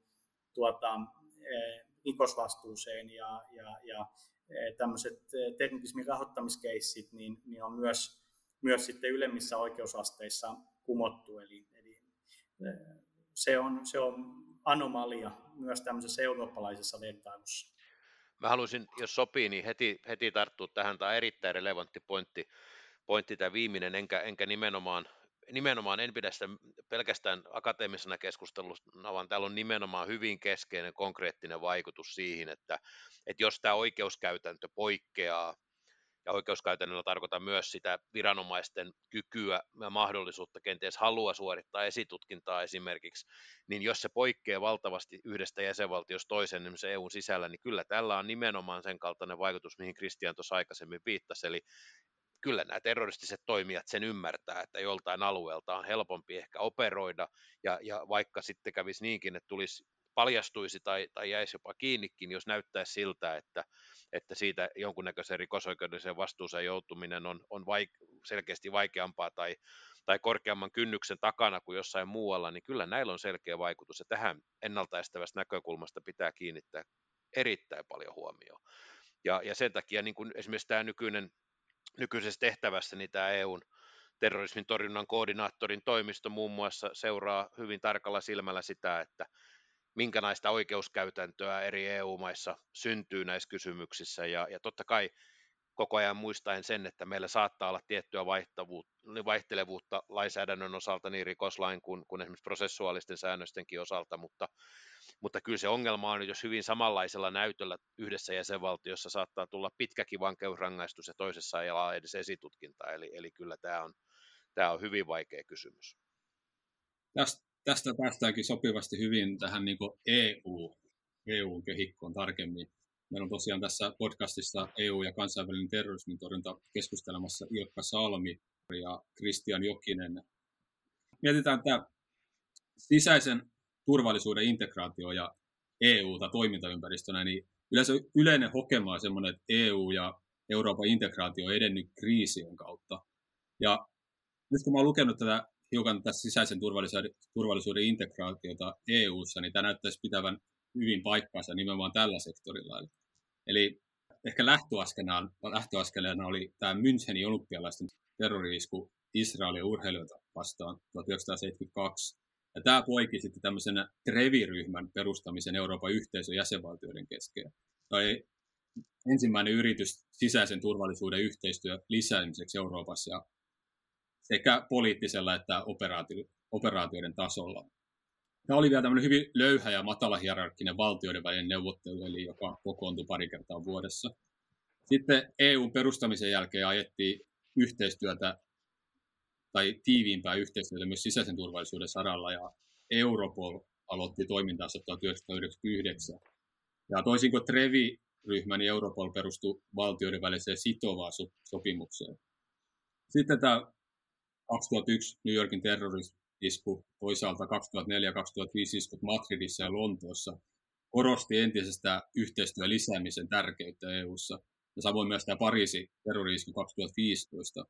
tuota, e, rikosvastuuseen ja, ja, ja e, tämmöiset e, terrorismin rahoittamiskeissit niin, niin on myös, myös sitten ylemmissä oikeusasteissa kumottu. Eli, eli se, on, se on anomalia myös tämmöisessä eurooppalaisessa vertailussa. Mä haluaisin, jos sopii, niin heti, heti tarttua tähän. Tämä on erittäin relevantti pointti pointti tämä viimeinen, enkä, enkä nimenomaan, nimenomaan en pidä sitä pelkästään akateemisena keskusteluna, vaan täällä on nimenomaan hyvin keskeinen konkreettinen vaikutus siihen, että, että jos tämä oikeuskäytäntö poikkeaa ja oikeuskäytännöllä tarkoitan myös sitä viranomaisten kykyä ja mahdollisuutta, kenties halua suorittaa esitutkintaa esimerkiksi, niin jos se poikkeaa valtavasti yhdestä jäsenvaltiosta toiseen, niin se EUn sisällä, niin kyllä tällä on nimenomaan sen kaltainen vaikutus, mihin Kristian tuossa aikaisemmin viittasi, eli kyllä nämä terroristiset toimijat sen ymmärtää, että joltain alueelta on helpompi ehkä operoida, ja, ja vaikka sitten kävisi niinkin, että tulisi paljastuisi tai, tai jäisi jopa kiinnikin, jos näyttäisi siltä, että, että siitä jonkunnäköisen rikosoikeudelliseen vastuuseen joutuminen on, on vaik- selkeästi vaikeampaa tai, tai korkeamman kynnyksen takana kuin jossain muualla, niin kyllä näillä on selkeä vaikutus, ja tähän ennaltaestävästä näkökulmasta pitää kiinnittää erittäin paljon huomioon. Ja, ja sen takia niin kuin esimerkiksi tämä nykyinen, nykyisessä tehtävässä, niin tämä EUn terrorismin torjunnan koordinaattorin toimisto muun muassa seuraa hyvin tarkalla silmällä sitä, että minkälaista oikeuskäytäntöä eri EU-maissa syntyy näissä kysymyksissä. Ja, ja totta kai koko ajan muistaen sen, että meillä saattaa olla tiettyä vaihtelevuutta lainsäädännön osalta niin rikoslain kuin, kuin esimerkiksi prosessuaalisten säännöstenkin osalta, mutta, mutta kyllä se ongelma on, jos hyvin samanlaisella näytöllä yhdessä jäsenvaltiossa saattaa tulla pitkäkin vankeusrangaistus ja toisessa ei ole edes esitutkinta, eli, eli kyllä tämä on, tämä on hyvin vaikea kysymys. Tästä, päästäänkin sopivasti hyvin tähän niin EU, EU-kehikkoon tarkemmin. Meillä on tosiaan tässä podcastissa EU- ja kansainvälinen terrorismin torjunta keskustelemassa Ilkka Salmi ja Kristian Jokinen. Mietitään tämä sisäisen turvallisuuden integraatio ja EU-ta toimintaympäristönä, niin yleensä yleinen hokema on sellainen, että EU ja Euroopan integraatio on edennyt kriisien kautta. Ja nyt kun mä oon lukenut tätä hiukan tässä sisäisen turvallisuuden, turvallisuuden integraatiota EU-ssa, niin tämä näyttäisi pitävän hyvin paikkaansa nimenomaan tällä sektorilla. Eli, eli ehkä lähtöaskeleena, oli tämä Münchenin olympialaisten terroriisku Israelin urheilijoita vastaan 1972. Ja tämä poiki sitten tämmöisen Trevi-ryhmän perustamisen Euroopan yhteisön jäsenvaltioiden kesken. Tai ensimmäinen yritys sisäisen turvallisuuden yhteistyön lisäämiseksi Euroopassa sekä poliittisella että operaatio, operaatioiden tasolla. Tämä oli vielä tämmöinen hyvin löyhä ja matala hierarkkinen valtioiden välinen neuvottelu, eli joka kokoontui pari kertaa vuodessa. Sitten EU perustamisen jälkeen ajettiin yhteistyötä tai tiiviimpää yhteistyötä myös sisäisen turvallisuuden saralla, ja Europol aloitti toimintaansa 1999. Ja toisin kuin Trevi-ryhmä, niin Europol perustui valtioiden väliseen sitovaan sopimukseen. Sitten tämä 2001 New Yorkin terroristisku, toisaalta 2004-2005 iskut Madridissa ja Lontoossa korosti entisestä yhteistyön lisäämisen tärkeyttä EU:ssa ja samoin myös tämä Pariisin terrorismi 2015.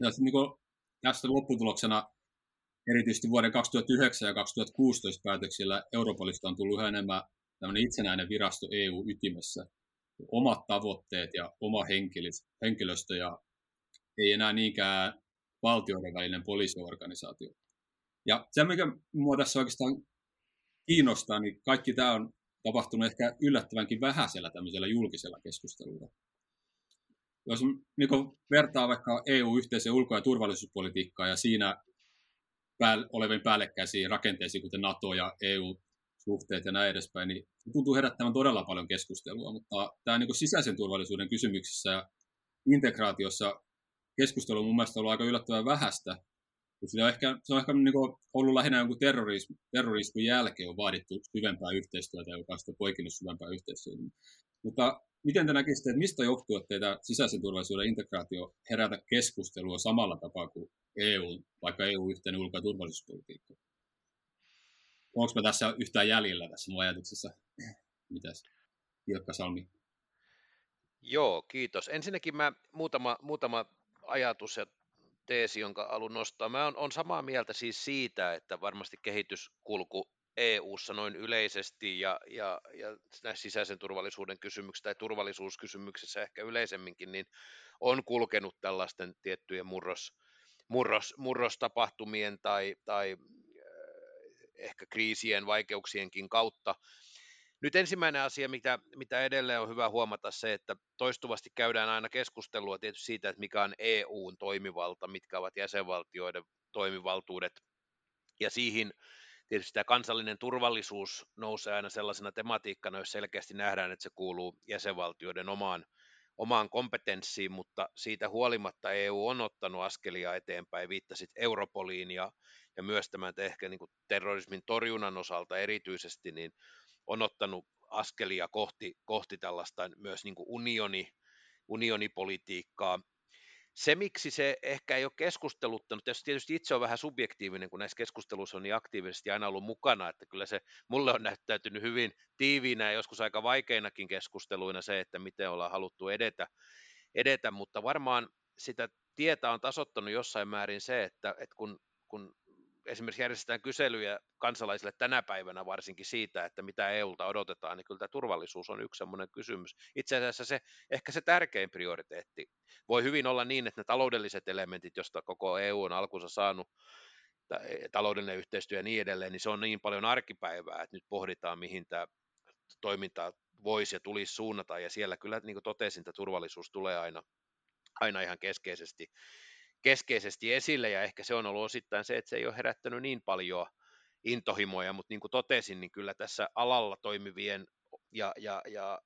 Ja niin kuin tästä lopputuloksena erityisesti vuoden 2009 ja 2016 päätöksillä Europolista on tullut yhä enemmän itsenäinen virasto EU-ytimessä. Omat tavoitteet ja oma henkilöstö ja ei enää niinkään valtioiden välinen poliisiorganisaatio. Ja se, mikä minua tässä oikeastaan kiinnostaa, niin kaikki tämä on tapahtunut ehkä yllättävänkin vähäisellä tämmöisellä julkisella keskustelulla. Jos niin vertaa vaikka EU-yhteisen ulko- ja turvallisuuspolitiikkaa ja siinä päälle, olevien päällekkäisiä rakenteisiin, kuten NATO ja EU-suhteet ja näin edespäin, niin tuntuu herättävän todella paljon keskustelua, mutta tämä niin sisäisen turvallisuuden kysymyksissä ja integraatiossa keskustelu on mun mielestä ollut aika yllättävän vähäistä. Se on ehkä, se on ehkä niin ollut lähinnä jonkun terrorism, terrorismin jälkeen on vaadittu syvempää yhteistyötä, joka on poikinut syvempää yhteistyötä. Mutta miten te näkisitte, että mistä johtuu, että teitä sisäisen turvallisuuden integraatio herätä keskustelua samalla tapaa kuin EU, vaikka EU-yhteinen ulko- ja turvallisuuspolitiikka? Onko me tässä yhtään jäljellä tässä mun ajatuksessa? Mitäs? Ilkka Salmi. Joo, kiitos. Ensinnäkin mä muutama, muutama ajatus ja teesi, jonka alun nostaa. Mä on, on samaa mieltä siis siitä, että varmasti kehityskulku EU-ssa noin yleisesti ja, ja, ja näissä sisäisen turvallisuuden kysymyksissä tai turvallisuuskysymyksissä ehkä yleisemminkin, niin on kulkenut tällaisten tiettyjen murros, murros, murrostapahtumien tai, tai ehkä kriisien, vaikeuksienkin kautta. Nyt ensimmäinen asia, mitä, mitä edelleen on hyvä huomata se, että toistuvasti käydään aina keskustelua tietysti siitä, että mikä on EUn toimivalta, mitkä ovat jäsenvaltioiden toimivaltuudet, ja siihen tietysti tämä kansallinen turvallisuus nousee aina sellaisena tematiikkana, jos selkeästi nähdään, että se kuuluu jäsenvaltioiden omaan, omaan kompetenssiin, mutta siitä huolimatta EU on ottanut askelia eteenpäin, viittasit Europoliin ja, ja myös tämän ehkä niin kuin terrorismin torjunnan osalta erityisesti, niin on ottanut askelia kohti, kohti tällaista myös niin kuin unioni, unionipolitiikkaa, se, miksi se ehkä ei ole keskusteluttanut, tietysti itse on vähän subjektiivinen, kun näissä keskusteluissa on niin aktiivisesti aina ollut mukana, että kyllä se mulle on näyttäytynyt hyvin tiiviinä ja joskus aika vaikeinakin keskusteluina se, että miten ollaan haluttu edetä, edetä. Mutta varmaan sitä tietä on tasottanut jossain määrin se, että, että kun, kun esimerkiksi järjestetään kyselyjä kansalaisille tänä päivänä varsinkin siitä, että mitä EUlta odotetaan, niin kyllä tämä turvallisuus on yksi sellainen kysymys. Itse asiassa se, ehkä se tärkein prioriteetti. Voi hyvin olla niin, että ne taloudelliset elementit, joista koko EU on alkunsa saanut, taloudellinen yhteistyö ja niin edelleen, niin se on niin paljon arkipäivää, että nyt pohditaan, mihin tämä toiminta voisi ja tulisi suunnata, ja siellä kyllä, niin kuin totesin, että turvallisuus tulee aina, aina ihan keskeisesti keskeisesti esille, ja ehkä se on ollut osittain se, että se ei ole herättänyt niin paljon intohimoja, mutta niin kuin totesin, niin kyllä tässä alalla toimivien ja, ja, ja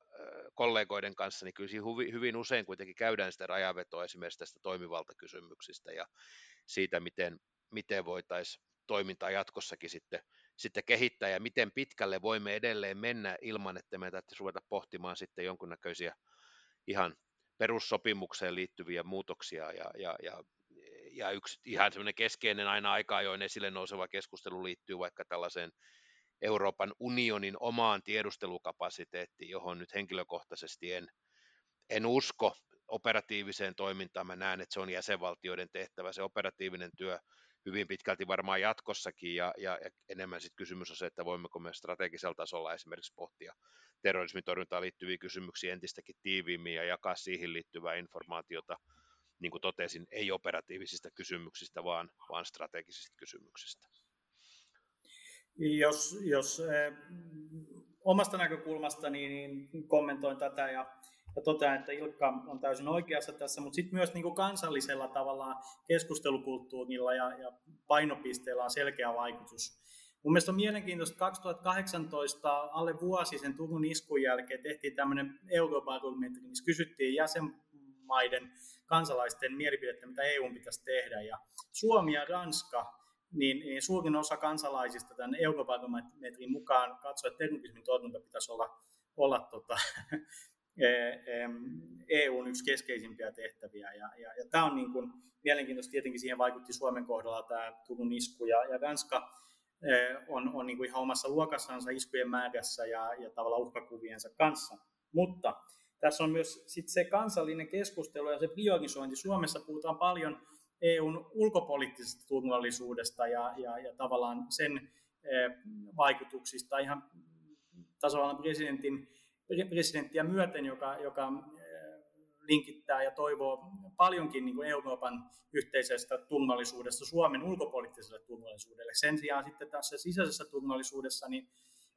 kollegoiden kanssa, niin kyllä hyvin, usein kuitenkin käydään sitä rajavetoa esimerkiksi tästä toimivaltakysymyksistä ja siitä, miten, miten voitaisiin toimintaa jatkossakin sitten, sitten kehittää ja miten pitkälle voimme edelleen mennä ilman, että me täytyisi ruveta pohtimaan sitten jonkunnäköisiä ihan perussopimukseen liittyviä muutoksia ja, ja, ja ja yksi ihan semmoinen keskeinen aina aika ajoin esille nouseva keskustelu liittyy vaikka tällaiseen Euroopan unionin omaan tiedustelukapasiteettiin, johon nyt henkilökohtaisesti en, en usko operatiiviseen toimintaan. Mä näen, että se on jäsenvaltioiden tehtävä, se operatiivinen työ hyvin pitkälti varmaan jatkossakin, ja, ja, ja enemmän sitten kysymys on se, että voimmeko me strategisella tasolla esimerkiksi pohtia terrorismin torjuntaan liittyviä kysymyksiä entistäkin tiiviimmin ja jakaa siihen liittyvää informaatiota – niin kuin totesin, ei operatiivisista kysymyksistä, vaan, vaan strategisista kysymyksistä. Jos, jos äh, omasta näkökulmastani niin kommentoin tätä ja, ja totean, että Ilkka on täysin oikeassa tässä, mutta sitten myös niin kuin kansallisella tavalla keskustelukulttuurilla ja, ja painopisteellä on selkeä vaikutus. Mun mielestä on mielenkiintoista, että 2018 alle vuosi sen Turun iskun jälkeen tehtiin tämmöinen eurobarometri, missä kysyttiin jäsenmaiden kansalaisten mielipidettä, mitä EU pitäisi tehdä. Ja Suomi ja Ranska, niin, niin suurin osa kansalaisista tämän eurobarometrin mukaan katsoi, että terrorismin torjunta pitäisi olla, olla tota, EUn e yksi keskeisimpiä tehtäviä. Ja, ja, ja tämä on niin kuin, mielenkiintoista, tietenkin siihen vaikutti Suomen kohdalla tämä Turun isku, ja, ja Ranska e, on, on niin kuin ihan omassa luokassansa iskujen määrässä ja, ja tavallaan uhkakuviensa kanssa. Mutta tässä on myös sit se kansallinen keskustelu ja se priorisointi. Suomessa puhutaan paljon EUn ulkopoliittisesta turvallisuudesta ja, ja, ja tavallaan sen eh, vaikutuksista ihan tasavallan presidentin, presidenttiä myöten, joka, joka eh, linkittää ja toivoo paljonkin niin kuin Euroopan yhteisestä turvallisuudesta Suomen ulkopoliittiselle turvallisuudelle. Sen sijaan sitten tässä sisäisessä turvallisuudessa niin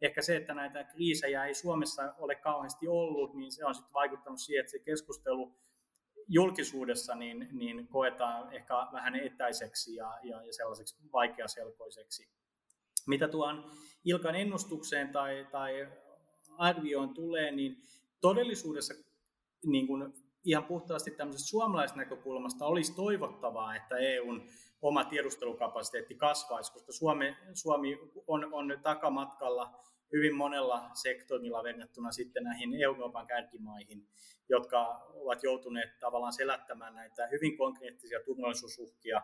ehkä se, että näitä kriisejä ei Suomessa ole kauheasti ollut, niin se on sitten vaikuttanut siihen, että se keskustelu julkisuudessa niin, niin koetaan ehkä vähän etäiseksi ja, ja, ja sellaiseksi vaikeaselkoiseksi. Mitä tuon Ilkan ennustukseen tai, tai arvioon tulee, niin todellisuudessa niin kuin ihan puhtaasti tämmöisestä suomalaisesta näkökulmasta olisi toivottavaa, että EUn oma tiedustelukapasiteetti kasvaisi, koska Suomi, Suomi on, on takamatkalla hyvin monella sektorilla verrattuna sitten näihin Euroopan kärkimaihin, jotka ovat joutuneet tavallaan selättämään näitä hyvin konkreettisia turvallisuusuhkia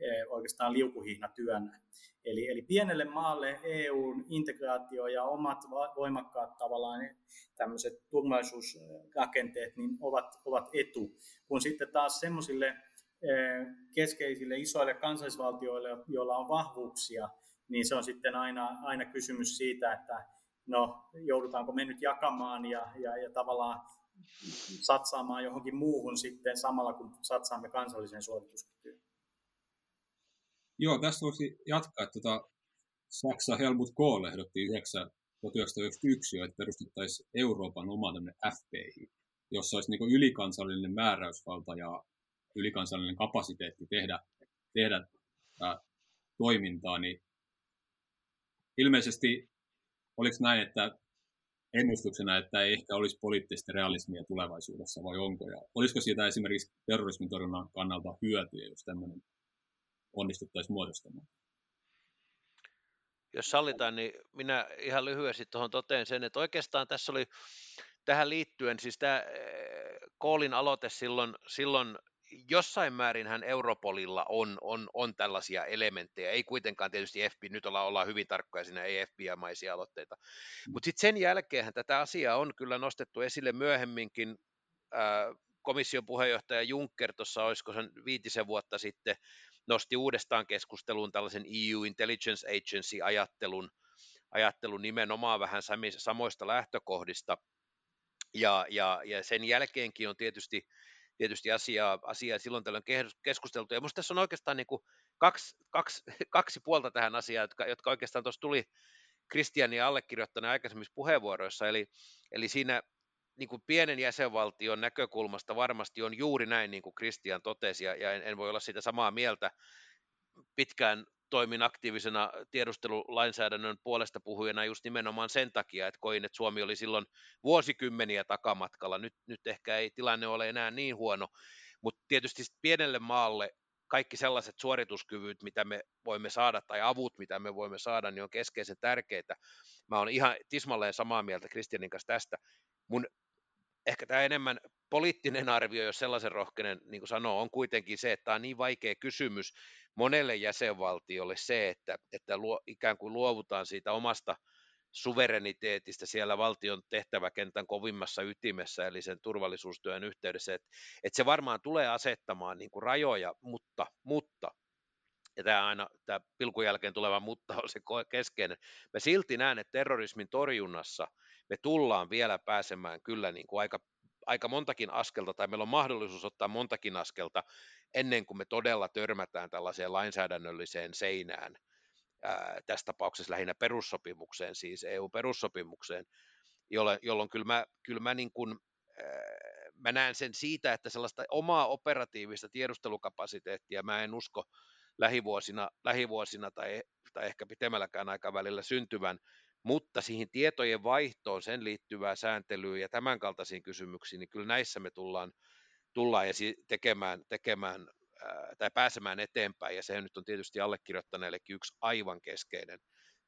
eh, oikeastaan liukuhihnatyönä. Eli, eli pienelle maalle EUn integraatio ja omat voimakkaat tavallaan tämmöiset turvallisuusrakenteet niin ovat, ovat etu, kun sitten taas semmoisille keskeisille isoille kansallisvaltioille, joilla on vahvuuksia, niin se on sitten aina, aina kysymys siitä, että no, joudutaanko me nyt jakamaan ja, ja, ja tavallaan satsaamaan johonkin muuhun sitten samalla, kun satsaamme kansalliseen suorituskykyyn. Joo, tästä voisi jatkaa. tuota, Saksa Helmut Kohl ehdotti 1991 jo, että perustettaisiin Euroopan oma FPI, jossa olisi niin ylikansallinen määräysvalta ja ylikansallinen kapasiteetti tehdä, tehdä toimintaa, niin ilmeisesti oliko näin, että, ennustuksena, että ei ehkä olisi poliittista realismia tulevaisuudessa, vai onko? Ja olisiko siitä esimerkiksi terrorismin torjunnan kannalta hyötyä, jos tämmöinen onnistuttaisiin muodostamaan? Jos sallitaan, niin minä ihan lyhyesti tuohon toteen sen, että oikeastaan tässä oli tähän liittyen, siis tämä Koolin aloite silloin, silloin jossain määrin hän Europolilla on, on, on tällaisia elementtejä, ei kuitenkaan tietysti FBI, nyt ollaan, ollaan hyvin tarkkoja siinä, ei FBI-maisia aloitteita, mm. mutta sitten sen jälkeen tätä asiaa on kyllä nostettu esille myöhemminkin, komission puheenjohtaja Juncker tuossa, olisiko sen viitisen vuotta sitten, nosti uudestaan keskusteluun tällaisen EU Intelligence Agency-ajattelun, ajattelun nimenomaan vähän samoista lähtökohdista, ja, ja, ja sen jälkeenkin on tietysti tietysti asiaa, asiaa silloin tällöin keskusteltu. Ja minusta tässä on oikeastaan niin kuin kaksi, kaksi, kaksi puolta tähän asiaan, jotka, jotka oikeastaan tuossa tuli Kristianin allekirjoittaneen aikaisemmissa puheenvuoroissa. Eli, eli siinä niin kuin pienen jäsenvaltion näkökulmasta varmasti on juuri näin, niin kuin Kristian totesi, ja, ja en, en voi olla siitä samaa mieltä. Pitkään toimin aktiivisena tiedustelulainsäädännön puolesta puhujana just nimenomaan sen takia, että koin, että Suomi oli silloin vuosikymmeniä takamatkalla. Nyt, nyt ehkä ei tilanne ole enää niin huono, mutta tietysti pienelle maalle kaikki sellaiset suorituskyvyt, mitä me voimme saada, tai avut, mitä me voimme saada, niin on keskeisen tärkeitä. Mä olen ihan tismalleen samaa mieltä Kristianin kanssa tästä. Mun ehkä tämä enemmän poliittinen arvio, jos sellaisen rohkeinen niin sanoo, on kuitenkin se, että tämä on niin vaikea kysymys monelle jäsenvaltiolle se, että, että luo, ikään kuin luovutaan siitä omasta suvereniteetista siellä valtion tehtäväkentän kovimmassa ytimessä, eli sen turvallisuustyön yhteydessä, että, että se varmaan tulee asettamaan niin kuin rajoja, mutta, mutta ja tämä aina, tämä pilkun jälkeen tuleva mutta on se keskeinen. Mä silti näen, että terrorismin torjunnassa me tullaan vielä pääsemään kyllä niin kuin aika, aika montakin askelta, tai meillä on mahdollisuus ottaa montakin askelta ennen kuin me todella törmätään tällaiseen lainsäädännölliseen seinään, ää, tässä tapauksessa lähinnä perussopimukseen, siis EU-perussopimukseen, jolloin, jolloin kyllä mä, kyllä mä, niin kuin, ää, mä näen sen siitä, että sellaista omaa operatiivista tiedustelukapasiteettia mä en usko lähivuosina, lähivuosina tai, tai ehkä pitemmälläkään aikavälillä syntyvän, mutta siihen tietojen vaihtoon, sen liittyvää sääntelyä ja tämän kaltaisiin kysymyksiin, niin kyllä näissä me tullaan, tullaan esi- tekemään, tekemään ää, tai pääsemään eteenpäin, ja se nyt on tietysti allekirjoittaneellekin yksi aivan keskeinen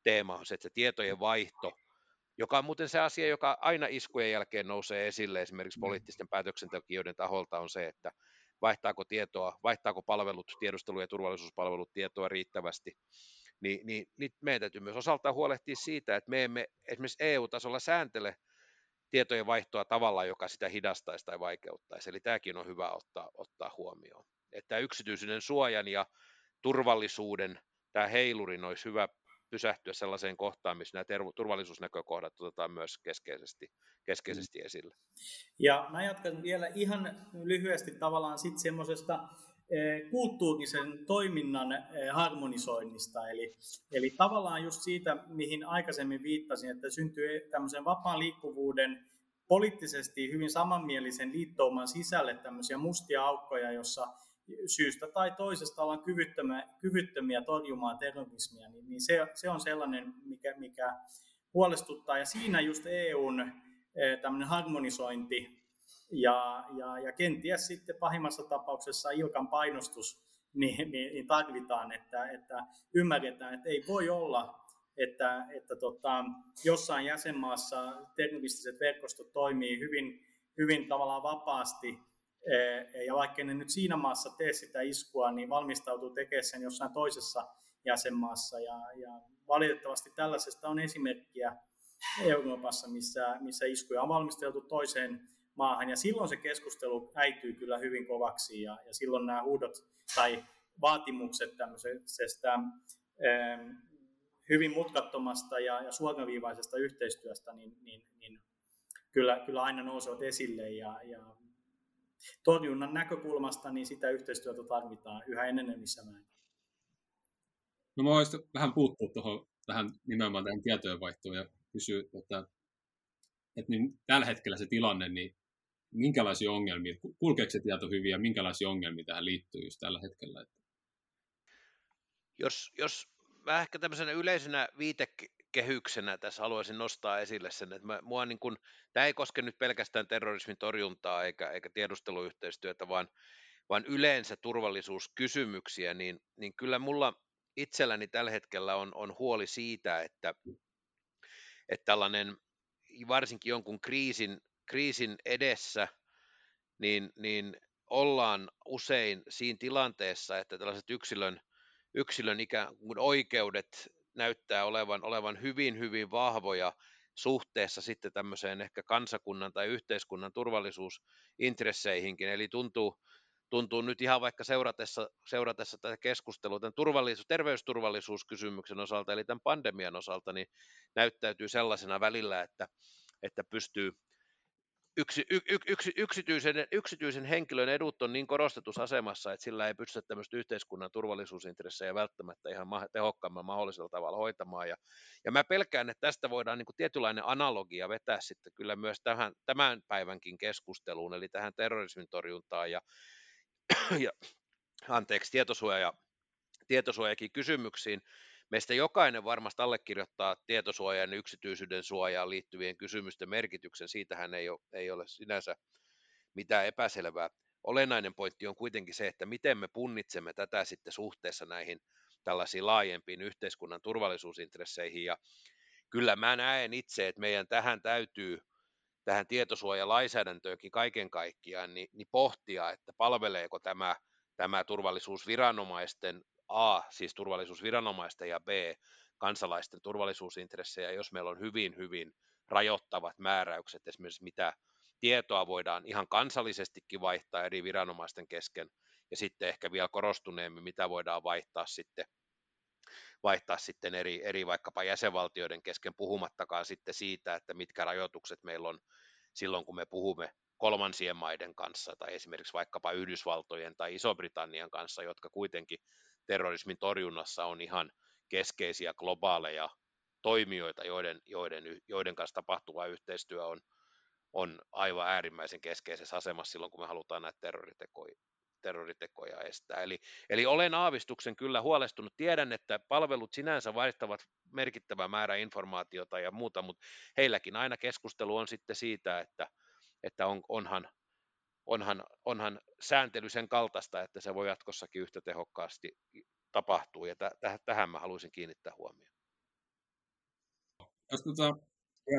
teema, on se, että se tietojen vaihto, joka on muuten se asia, joka aina iskujen jälkeen nousee esille esimerkiksi mm. poliittisten päätöksentekijöiden taholta, on se, että vaihtaako tietoa, vaihtaako palvelut, tiedustelu- ja turvallisuuspalvelut tietoa riittävästi, niin, niin, niin meidän täytyy myös osaltaan huolehtia siitä, että me emme esimerkiksi EU-tasolla sääntele tietojen vaihtoa tavalla, joka sitä hidastaisi tai vaikeuttaisi. Eli tämäkin on hyvä ottaa, ottaa huomioon. Että yksityisyyden suojan ja turvallisuuden tämä heilurin olisi hyvä pysähtyä sellaiseen kohtaan, missä nämä turvallisuusnäkökohdat otetaan myös keskeisesti, keskeisesti esille. Ja mä jatkan vielä ihan lyhyesti tavallaan sitten semmoisesta kulttuurisen toiminnan eh, harmonisoinnista. Eli, eli tavallaan just siitä, mihin aikaisemmin viittasin, että syntyy tämmöisen vapaan liikkuvuuden poliittisesti hyvin samanmielisen liittouman sisälle tämmöisiä mustia aukkoja, jossa syystä tai toisesta ollaan kyvyttömiä, kyvyttömiä torjumaan terrorismia, niin, niin se, se on sellainen, mikä, mikä huolestuttaa. Ja siinä just EUn eh, tämmöinen harmonisointi ja, ja, ja kenties sitten pahimmassa tapauksessa Ilkan painostus niin, niin, niin tarvitaan, että, että ymmärretään, että ei voi olla, että, että tota, jossain jäsenmaassa terroristiset verkostot toimii hyvin, hyvin tavallaan vapaasti, e, ja vaikka ne nyt siinä maassa tee sitä iskua, niin valmistautuu tekemään sen jossain toisessa jäsenmaassa. Ja, ja valitettavasti tällaisesta on esimerkkiä Euroopassa, missä, missä iskuja on valmisteltu toiseen maahan. Ja silloin se keskustelu äityy kyllä hyvin kovaksi ja, ja silloin nämä huudot tai vaatimukset tämmöisestä ähm, hyvin mutkattomasta ja, ja suoraviivaisesta yhteistyöstä, niin, niin, niin kyllä, kyllä aina nousevat esille ja, ja torjunnan näkökulmasta niin sitä yhteistyötä tarvitaan yhä enenevissä määrin. No mä voisin vähän puuttua tuohon tähän nimenomaan tähän tietojenvaihtoon ja kysyä, että, että niin tällä hetkellä se tilanne, niin minkälaisia ongelmia, kulkeeko se tieto hyvin ja minkälaisia ongelmia tähän liittyy just tällä hetkellä? Jos, jos mä ehkä tämmöisenä yleisenä viite, kehyksenä tässä haluaisin nostaa esille sen, että mä, mua niin kun, tämä ei koske nyt pelkästään terrorismin torjuntaa eikä, eikä tiedusteluyhteistyötä, vaan, vaan yleensä turvallisuuskysymyksiä, niin, niin kyllä mulla itselläni tällä hetkellä on, on huoli siitä, että, että tällainen varsinkin jonkun kriisin, kriisin edessä, niin, niin ollaan usein siinä tilanteessa, että tällaiset yksilön, yksilön ikään kuin oikeudet näyttää olevan, olevan hyvin, hyvin vahvoja suhteessa sitten tämmöiseen ehkä kansakunnan tai yhteiskunnan turvallisuusintresseihinkin. Eli tuntuu, tuntuu nyt ihan vaikka seuratessa, seuratessa tätä keskustelua tämän turvallisuus, terveysturvallisuuskysymyksen osalta, eli tämän pandemian osalta, niin näyttäytyy sellaisena välillä, että, että pystyy yksi, y, yksi, yksityisen, yksityisen henkilön edut on niin korostetussa asemassa, että sillä ei pystytä tämmöistä yhteiskunnan turvallisuusintressejä välttämättä ihan tehokkaamman mahdollisella tavalla hoitamaan. Ja, ja mä pelkään, että tästä voidaan niin kuin tietynlainen analogia vetää sitten kyllä myös tähän, tämän päivänkin keskusteluun, eli tähän terrorismin torjuntaan ja, ja anteeksi, tietosuoja, tietosuojakin kysymyksiin. Meistä jokainen varmasti allekirjoittaa tietosuojan ja yksityisyyden suojaan liittyvien kysymysten merkityksen. Siitähän ei ole, ei ole sinänsä mitään epäselvää. Olennainen pointti on kuitenkin se, että miten me punnitsemme tätä sitten suhteessa näihin tällaisiin laajempiin yhteiskunnan turvallisuusintresseihin. Ja kyllä mä näen itse, että meidän tähän täytyy tähän tietosuojalainsäädäntöönkin kaiken kaikkiaan, niin, niin pohtia, että palveleeko tämä, tämä turvallisuusviranomaisten A, siis turvallisuusviranomaisten ja B, kansalaisten turvallisuusintressejä, jos meillä on hyvin, hyvin rajoittavat määräykset, esimerkiksi mitä tietoa voidaan ihan kansallisestikin vaihtaa eri viranomaisten kesken, ja sitten ehkä vielä korostuneemmin, mitä voidaan vaihtaa sitten vaihtaa sitten eri, eri vaikkapa jäsenvaltioiden kesken, puhumattakaan sitten siitä, että mitkä rajoitukset meillä on silloin, kun me puhumme kolmansien maiden kanssa tai esimerkiksi vaikkapa Yhdysvaltojen tai Iso-Britannian kanssa, jotka kuitenkin terrorismin torjunnassa on ihan keskeisiä globaaleja toimijoita, joiden, joiden, joiden kanssa tapahtuva yhteistyö on, on aivan äärimmäisen keskeisessä asemassa silloin, kun me halutaan näitä terroritekoja, terroritekoja estää. Eli, eli olen aavistuksen kyllä huolestunut. Tiedän, että palvelut sinänsä vaihtavat merkittävä määrä informaatiota ja muuta, mutta heilläkin aina keskustelu on sitten siitä, että, että on, onhan, onhan, onhan sääntely sen kaltaista, että se voi jatkossakin yhtä tehokkaasti tapahtua, ja täh, tähän mä haluaisin kiinnittää huomioon. Jos tota,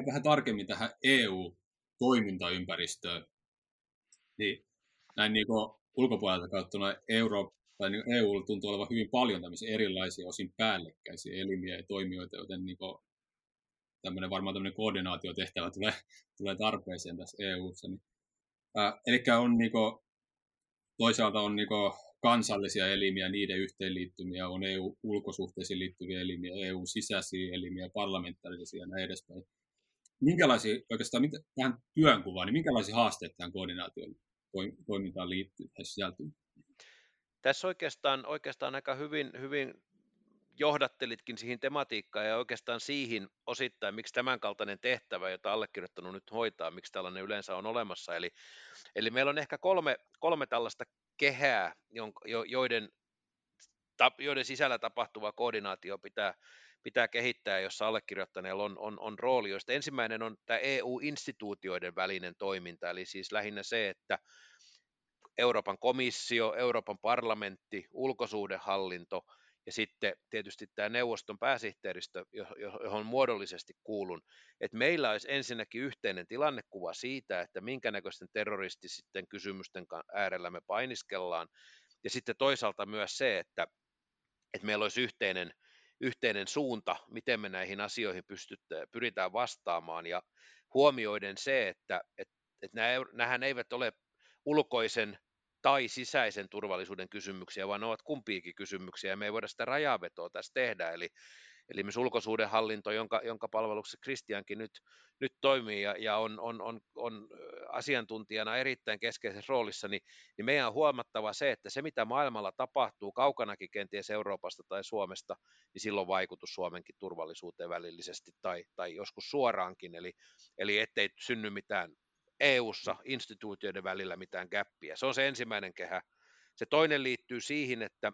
vähän tarkemmin tähän EU-toimintaympäristöön, niin näin niin ulkopuolelta katsottuna Euro, tai niin EU tuntuu olevan hyvin paljon tämmöisiä erilaisia osin päällekkäisiä elimiä ja toimijoita, joten niin kuin tämmöinen, varmaan tämmöinen koordinaatiotehtävä tulee, tulee tarpeeseen tässä EUssa. Niin Äh, eli on niinku, toisaalta on niinku kansallisia elimiä, niiden yhteenliittymiä, on EU-ulkosuhteisiin liittyviä elimiä, EU-sisäisiä elimiä, parlamentaarisia ja näin edespäin. Minkälaisia, oikeastaan mitä, tähän työnkuvaan, niin minkälaisia haasteita tähän koordinaation toimintaan liittyy tai sisältyy? Tässä oikeastaan, oikeastaan aika hyvin, hyvin johdattelitkin siihen tematiikkaan ja oikeastaan siihen osittain, miksi tämänkaltainen tehtävä, jota allekirjoittanut nyt hoitaa, miksi tällainen yleensä on olemassa. Eli, eli meillä on ehkä kolme, kolme tällaista kehää, joiden, joiden sisällä tapahtuva koordinaatio pitää, pitää kehittää, jossa allekirjoittaneella on, on, on rooli, joista ensimmäinen on tämä EU-instituutioiden välinen toiminta, eli siis lähinnä se, että Euroopan komissio, Euroopan parlamentti, ulkosuudenhallinto – ja sitten tietysti tämä neuvoston pääsihteeristö, johon muodollisesti kuulun, että meillä olisi ensinnäkin yhteinen tilannekuva siitä, että minkä näköisten terrorististen kysymysten äärellä me painiskellaan, ja sitten toisaalta myös se, että, että meillä olisi yhteinen, yhteinen suunta, miten me näihin asioihin pystytään, pyritään vastaamaan, ja huomioiden se, että, että, että nämähän eivät ole ulkoisen tai sisäisen turvallisuuden kysymyksiä, vaan ne ovat kumpiikin kysymyksiä, ja me ei voida sitä rajavetoa tässä tehdä, eli, eli myös ulkosuudenhallinto, jonka, jonka palveluksessa Kristiankin nyt, nyt toimii ja, ja on, on, on, on asiantuntijana erittäin keskeisessä roolissa, niin, niin meidän on huomattava se, että se mitä maailmalla tapahtuu kaukanakin kenties Euroopasta tai Suomesta, niin silloin vaikutus Suomenkin turvallisuuteen välillisesti tai, tai joskus suoraankin, eli, eli ettei synny mitään EU-ssa instituutioiden välillä mitään käppiä. Se on se ensimmäinen kehä. Se toinen liittyy siihen, että,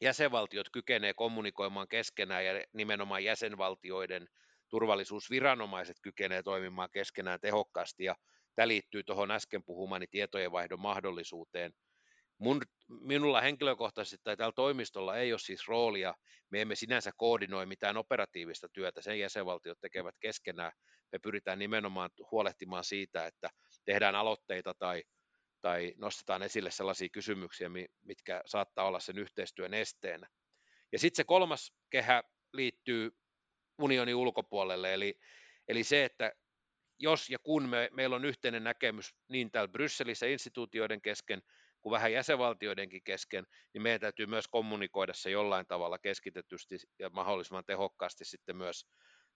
jäsenvaltiot kykenee kommunikoimaan keskenään ja nimenomaan jäsenvaltioiden turvallisuusviranomaiset kykenee toimimaan keskenään tehokkaasti ja tämä liittyy tuohon äsken puhumani tietojenvaihdon mahdollisuuteen. Mun, minulla henkilökohtaisesti tai tällä toimistolla ei ole siis roolia, me emme sinänsä koordinoi mitään operatiivista työtä, sen jäsenvaltiot tekevät keskenään. Me pyritään nimenomaan huolehtimaan siitä, että tehdään aloitteita tai, tai nostetaan esille sellaisia kysymyksiä, mitkä saattaa olla sen yhteistyön esteenä. Ja sitten se kolmas kehä liittyy unionin ulkopuolelle, eli, eli se, että jos ja kun me, meillä on yhteinen näkemys niin täällä Brysselissä instituutioiden kesken kuin vähän jäsenvaltioidenkin kesken, niin meidän täytyy myös kommunikoida se jollain tavalla keskitetysti ja mahdollisimman tehokkaasti sitten myös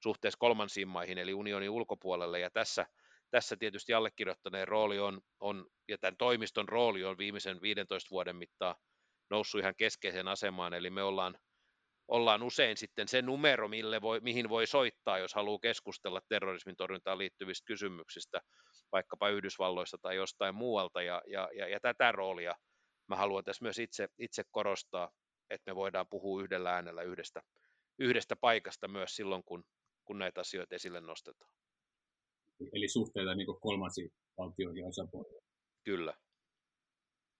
suhteessa kolmansiin maihin, eli unionin ulkopuolelle, ja tässä, tässä tietysti allekirjoittaneen rooli on, on, ja tämän toimiston rooli on viimeisen 15 vuoden mittaan noussut ihan keskeiseen asemaan, eli me ollaan ollaan usein sitten se numero, mille voi, mihin voi soittaa, jos haluaa keskustella terrorismin torjuntaan liittyvistä kysymyksistä, vaikkapa Yhdysvalloista tai jostain muualta, ja, ja, ja, ja tätä roolia mä haluan tässä myös itse, itse korostaa, että me voidaan puhua yhdellä äänellä yhdestä, yhdestä paikasta myös silloin, kun, kun näitä asioita esille nostetaan. Eli suhteita niin kolmansiin valtioihin osapuolille. Kyllä.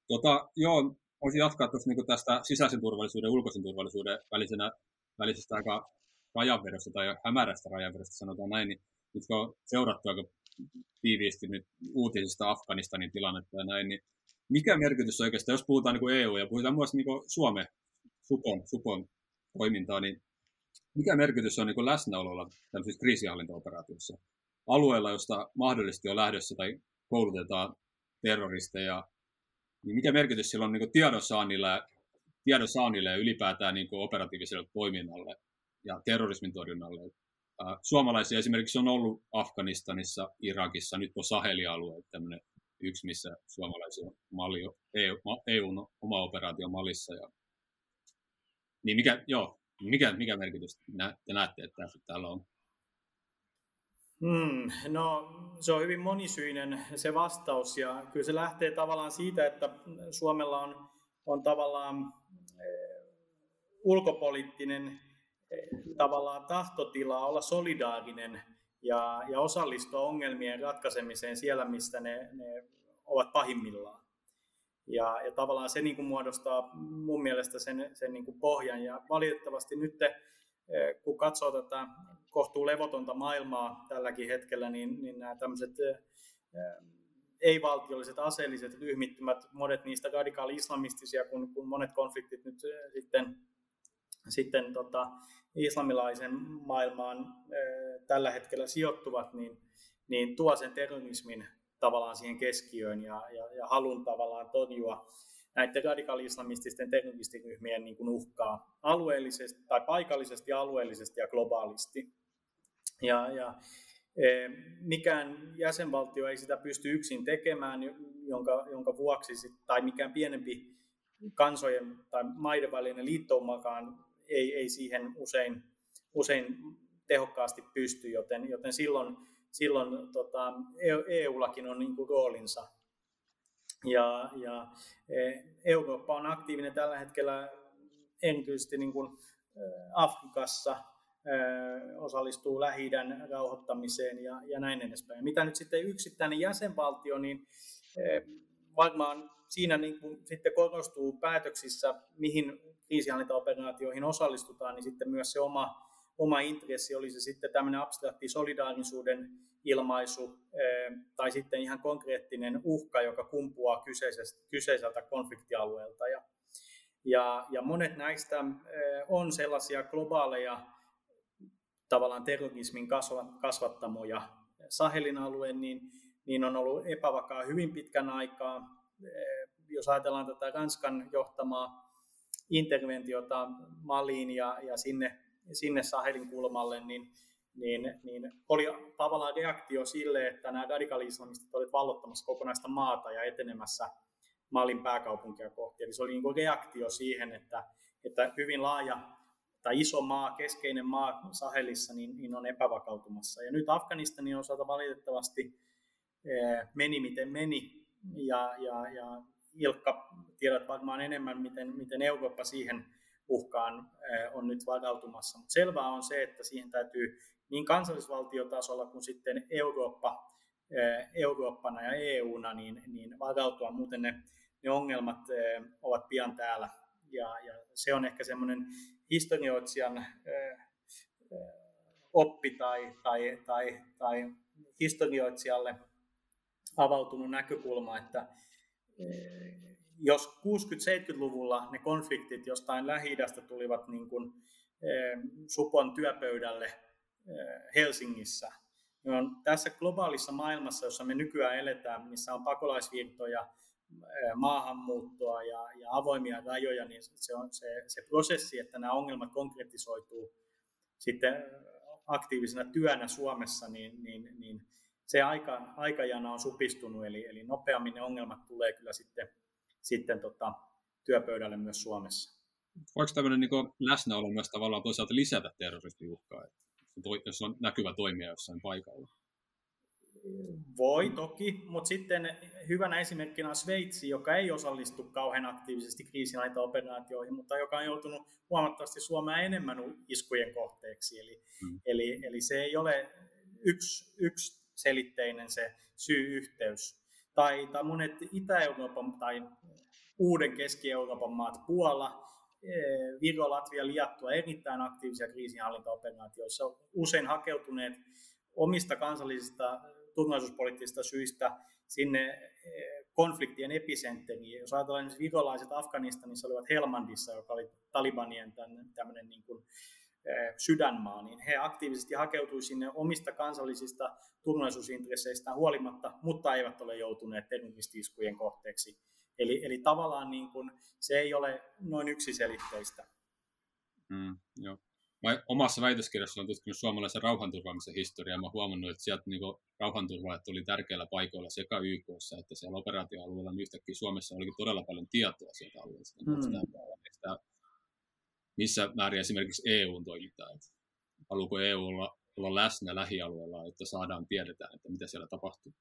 Tota, joo, voisin jatkaa tuossa niin tästä sisäisen turvallisuuden ja ulkoisen turvallisuuden välisenä, välisestä aika rajanvedosta tai hämärästä rajanvedosta, sanotaan näin, niin nyt kun on seurattu aika tiiviisti nyt uutisista Afganistanin tilannetta ja näin, niin mikä merkitys oikeastaan, jos puhutaan niin EU ja puhutaan myös niin Suomen supon, supon toimintaa, niin mikä merkitys on niin läsnäololla tämmöisissä kriisihallintaoperaatioissa? Alueella, josta mahdollisesti on lähdössä tai koulutetaan terroristeja niin mikä merkitys sillä on niin tiedonsaannille, tiedonsaannille ja ylipäätään niin operatiiviselle toiminnalle ja terrorismin torjunnalle. Suomalaisia esimerkiksi on ollut Afganistanissa, Irakissa, nyt on Saheli-alue, tämmöinen yksi, missä suomalaisia Mali, EU, EUn oma operaatio Malissa. Ja, niin mikä, joo, mikä, mikä merkitys te näette, että täällä on? Hmm, no se on hyvin monisyinen se vastaus ja kyllä se lähtee tavallaan siitä, että Suomella on, on tavallaan eh, ulkopoliittinen eh, tavallaan tahtotila olla solidaarinen ja, ja osallistua ongelmien ratkaisemiseen siellä, mistä ne, ne ovat pahimmillaan. Ja, ja tavallaan se niin kuin muodostaa mun mielestä sen, sen niin kuin pohjan. Ja valitettavasti nyt, eh, kun katsoo tätä kohtuu levotonta maailmaa tälläkin hetkellä, niin, niin nämä tämmöiset ei-valtiolliset aseelliset ryhmittymät, monet niistä radikaali-islamistisia, kun, kun monet konfliktit nyt sitten, sitten tota, islamilaisen maailmaan äh, tällä hetkellä sijoittuvat, niin, niin tuo sen terrorismin tavallaan siihen keskiöön ja, ja, ja halun tavallaan torjua näiden radikaali-islamististen terroristiryhmien niin kuin uhkaa alueellisesti tai paikallisesti, alueellisesti ja globaalisti. Ja, ja e, mikään jäsenvaltio ei sitä pysty yksin tekemään, jonka, jonka vuoksi, sit, tai mikään pienempi kansojen tai maiden välinen liittoumakaan ei, ei siihen usein, usein tehokkaasti pysty, joten, joten silloin, silloin tota, EUllakin e on niin kuin roolinsa. Ja, ja e, Eurooppa on aktiivinen tällä hetkellä erityisesti niin kuin Afrikassa, osallistuu lähi rauhoittamiseen ja, ja näin edespäin. Mitä nyt sitten yksittäinen jäsenvaltio, niin varmaan siinä niin kuin sitten korostuu päätöksissä, mihin kriisihallintaoperaatioihin osallistutaan, niin sitten myös se oma, oma intressi, oli se sitten tämmöinen abstrakti solidaarisuuden ilmaisu tai sitten ihan konkreettinen uhka, joka kumpuaa kyseiseltä, kyseiseltä konfliktialueelta. Ja, ja, ja monet näistä on sellaisia globaaleja tavallaan terrorismin kasvattamoja. Sahelin alueen niin, niin on ollut epävakaa hyvin pitkän aikaa. Eh, jos ajatellaan tätä Ranskan johtamaa interventiota Maliin ja, ja sinne, sinne Sahelin kulmalle, niin, niin, niin oli tavallaan reaktio sille, että nämä radikaali-islamistit olivat vallottamassa kokonaista maata ja etenemässä Malin pääkaupunkia kohti. Eli se oli niin reaktio siihen, että, että hyvin laaja tai iso maa, keskeinen maa Sahelissa, niin, niin on epävakautumassa. Ja nyt Afganistanin osalta valitettavasti meni miten meni, ja, ja, ja Ilkka tiedät varmaan enemmän, miten, miten Eurooppa siihen uhkaan on nyt varautumassa. Mutta selvää on se, että siihen täytyy niin kansallisvaltiotasolla kuin sitten Eurooppa, Eurooppana ja EUna niin, niin varautua, muuten ne, ne ongelmat ovat pian täällä. Ja, ja se on ehkä semmoinen historioitsijan oppi tai, tai, tai, tai historioitsijalle avautunut näkökulma, että jos 60-70-luvulla ne konfliktit jostain lähi tulivat niin kuin Supon työpöydälle Helsingissä, niin on tässä globaalissa maailmassa, jossa me nykyään eletään, missä on pakolaisvirtoja, maahanmuuttoa ja, ja avoimia rajoja, niin se on se, se prosessi, että nämä ongelmat konkretisoituu sitten aktiivisena työnä Suomessa, niin, niin, niin se aika, aikajana on supistunut, eli, eli nopeammin ne ongelmat tulee kyllä sitten, sitten tota, työpöydälle myös Suomessa. Voiko tämmöinen niin läsnäolo myös tavallaan toisaalta lisätä terroristiuhkaa, jos on näkyvä toimija jossain paikalla? Voi toki, mutta sitten hyvänä esimerkkinä on Sveitsi, joka ei osallistu kauhean aktiivisesti kriisinhallintaoperaatioihin, mutta joka on joutunut huomattavasti Suomea enemmän iskujen kohteeksi. Eli, hmm. eli, eli se ei ole yksi, yksi selitteinen se syy-yhteys. Tai, tai monet Itä-Euroopan tai uuden Keski-Euroopan maat, Puola, eh, Viro, Latvia, Liattua, erittäin aktiivisia kriisinhallintaoperaatioissa, usein hakeutuneet omista kansallisista turvallisuuspoliittisista syistä sinne eh, konfliktien episenteriin. Jos ajatellaan esimerkiksi virolaiset Afganistanissa olivat Helmandissa, joka oli Talibanien tämmöinen niin kuin, eh, sydänmaa, niin he aktiivisesti hakeutuivat sinne omista kansallisista turvallisuusintresseistään huolimatta, mutta eivät ole joutuneet terroristiskujen kohteeksi. Eli, eli tavallaan niin kuin, se ei ole noin yksiselitteistä. Mm, joo. Mä omassa väitöskirjassa olen tutkinut suomalaisen rauhanturvaamisen historiaa. Mä huomannut, että sieltä niin rauhanturvaajat oli tärkeillä paikoilla sekä YKssa että siellä operaatioalueella, niin yhtäkkiä Suomessa olikin todella paljon tietoa sieltä alueesta. Mm. Sitä, missä määrin esimerkiksi EU toimintaa. Että haluuko EU olla, olla läsnä lähialueella, että saadaan tiedetään, että mitä siellä tapahtuu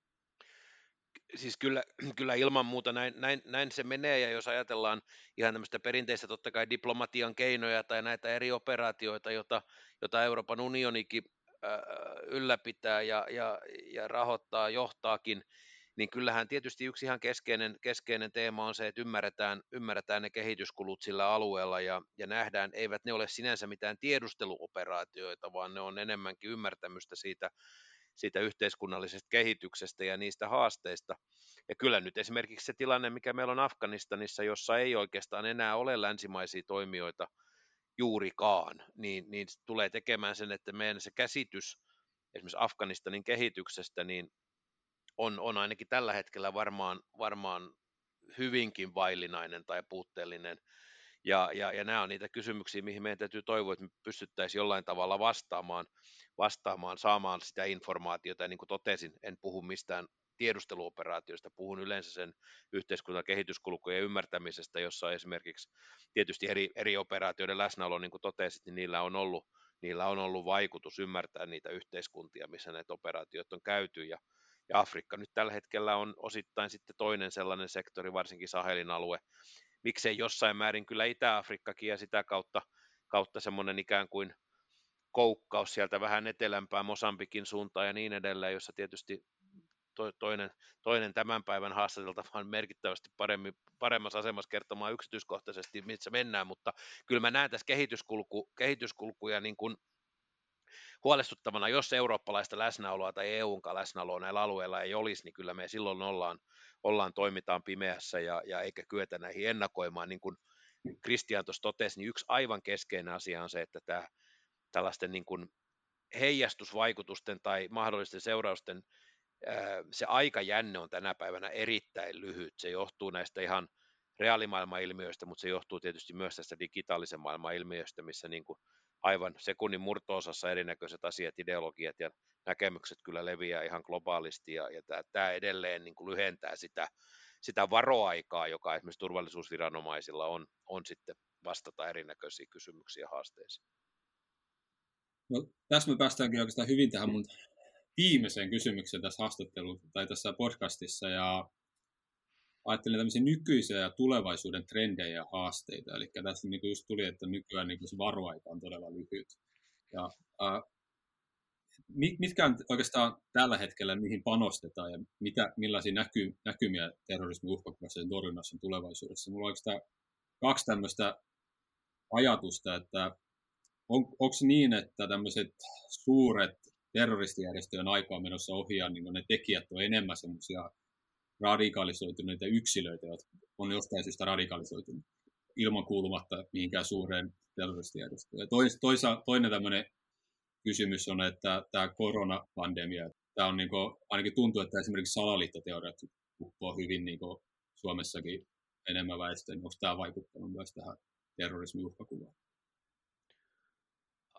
siis kyllä, kyllä ilman muuta näin, näin, näin se menee, ja jos ajatellaan ihan tämmöistä perinteistä totta kai diplomatian keinoja tai näitä eri operaatioita, jota, jota Euroopan unionikin ylläpitää ja, ja, ja rahoittaa, johtaakin, niin kyllähän tietysti yksi ihan keskeinen, keskeinen teema on se, että ymmärretään, ymmärretään ne kehityskulut sillä alueella ja, ja nähdään, eivät ne ole sinänsä mitään tiedusteluoperaatioita, vaan ne on enemmänkin ymmärtämystä siitä, siitä yhteiskunnallisesta kehityksestä ja niistä haasteista. Ja kyllä nyt esimerkiksi se tilanne, mikä meillä on Afganistanissa, jossa ei oikeastaan enää ole länsimaisia toimijoita juurikaan, niin, niin tulee tekemään sen, että meidän se käsitys esimerkiksi Afganistanin kehityksestä, niin on, on ainakin tällä hetkellä varmaan, varmaan hyvinkin vaillinainen tai puutteellinen. Ja, ja, ja nämä on niitä kysymyksiä, mihin meidän täytyy toivoa, että me pystyttäisiin jollain tavalla vastaamaan vastaamaan, saamaan sitä informaatiota. Ja niin kuin totesin, en puhu mistään tiedusteluoperaatioista, puhun yleensä sen yhteiskunnan kehityskulkujen ymmärtämisestä, jossa esimerkiksi tietysti eri, eri operaatioiden läsnäolo, niin kuin totesit, niin niillä on ollut, niillä on ollut vaikutus ymmärtää niitä yhteiskuntia, missä näitä operaatiot on käyty, ja, ja Afrikka nyt tällä hetkellä on osittain sitten toinen sellainen sektori, varsinkin Sahelin alue, miksei jossain määrin kyllä Itä-Afrikkakin ja sitä kautta, kautta semmoinen ikään kuin koukkaus sieltä vähän etelämpää Mosambikin suuntaan ja niin edelleen, jossa tietysti toinen, toinen tämän päivän haastateltava on merkittävästi paremmin, paremmassa asemassa kertomaan yksityiskohtaisesti, missä mennään, mutta kyllä mä näen tässä kehityskulku, kehityskulkuja niin kuin huolestuttavana, jos eurooppalaista läsnäoloa tai EUn läsnäoloa näillä alueilla ei olisi, niin kyllä me silloin ollaan, ollaan toimitaan pimeässä ja, ja eikä kyetä näihin ennakoimaan. Niin kuin Kristian tuossa totesi, niin yksi aivan keskeinen asia on se, että tämä tällaisten niin kuin heijastusvaikutusten tai mahdollisten seurausten se aikajänne on tänä päivänä erittäin lyhyt. Se johtuu näistä ihan reaalimaailman ilmiöistä, mutta se johtuu tietysti myös tästä digitaalisen maailman ilmiöistä, missä niin kuin aivan sekunnin murtoosassa erinäköiset asiat, ideologiat ja näkemykset kyllä leviää ihan globaalisti, ja, ja tämä, tämä edelleen niin kuin lyhentää sitä, sitä varoaikaa, joka esimerkiksi turvallisuusviranomaisilla on, on sitten vastata erinäköisiin kysymyksiin ja haasteisiin. No, tässä me päästäänkin oikeastaan hyvin tähän mun viimeiseen kysymykseen tässä haastattelussa tai tässä podcastissa. Ja ajattelin tämmöisiä nykyisiä ja tulevaisuuden trendejä ja haasteita. Eli tässä niin just tuli, että nykyään niin se varoaika on todella lyhyt. Ja, ää, mitkä on oikeastaan tällä hetkellä, mihin panostetaan ja mitä, millaisia näky, näkymiä terrorismin uhkakuvassa ja torjunnassa on tulevaisuudessa? Mulla on oikeastaan kaksi tämmöistä ajatusta, että on, onko niin, että tämmöiset suuret terroristijärjestöjen aikaa menossa ohi ja niin ne tekijät on enemmän semmoisia radikalisoituneita yksilöitä, jotka on jostain syystä radikalisoitunut ilman kuulumatta mihinkään suureen terroristijärjestöön. Tois, toisa, toinen tämmöinen kysymys on, että tämä koronapandemia, tämä on niin kuin, ainakin tuntuu, että esimerkiksi salaliittoteoriat uppoaa hyvin niin kuin Suomessakin enemmän väestöä, niin onko tämä vaikuttanut myös tähän terrorismin uhkakuvaan?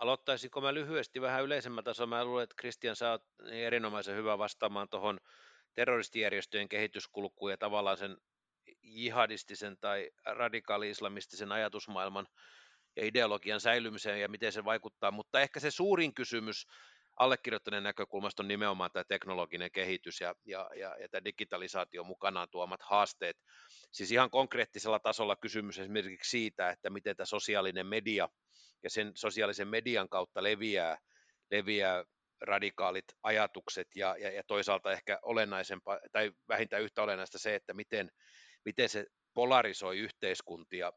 Aloittaisinko mä lyhyesti vähän yleisemmän tasolla? Mä luulen, että Kristian, sä oot niin erinomaisen hyvä vastaamaan tuohon terroristijärjestöjen kehityskulkuun ja tavallaan sen jihadistisen tai radikaali-islamistisen ajatusmaailman ja ideologian säilymiseen ja miten se vaikuttaa, mutta ehkä se suurin kysymys allekirjoittaneen näkökulmasta on nimenomaan tämä teknologinen kehitys ja, ja, ja, ja tämä digitalisaatio mukanaan tuomat haasteet. Siis ihan konkreettisella tasolla kysymys esimerkiksi siitä, että miten tämä sosiaalinen media ja sen sosiaalisen median kautta leviää, leviää radikaalit ajatukset ja, ja, ja toisaalta ehkä olennaisempaa tai vähintään yhtä olennaista se, että miten, miten se polarisoi yhteiskuntia.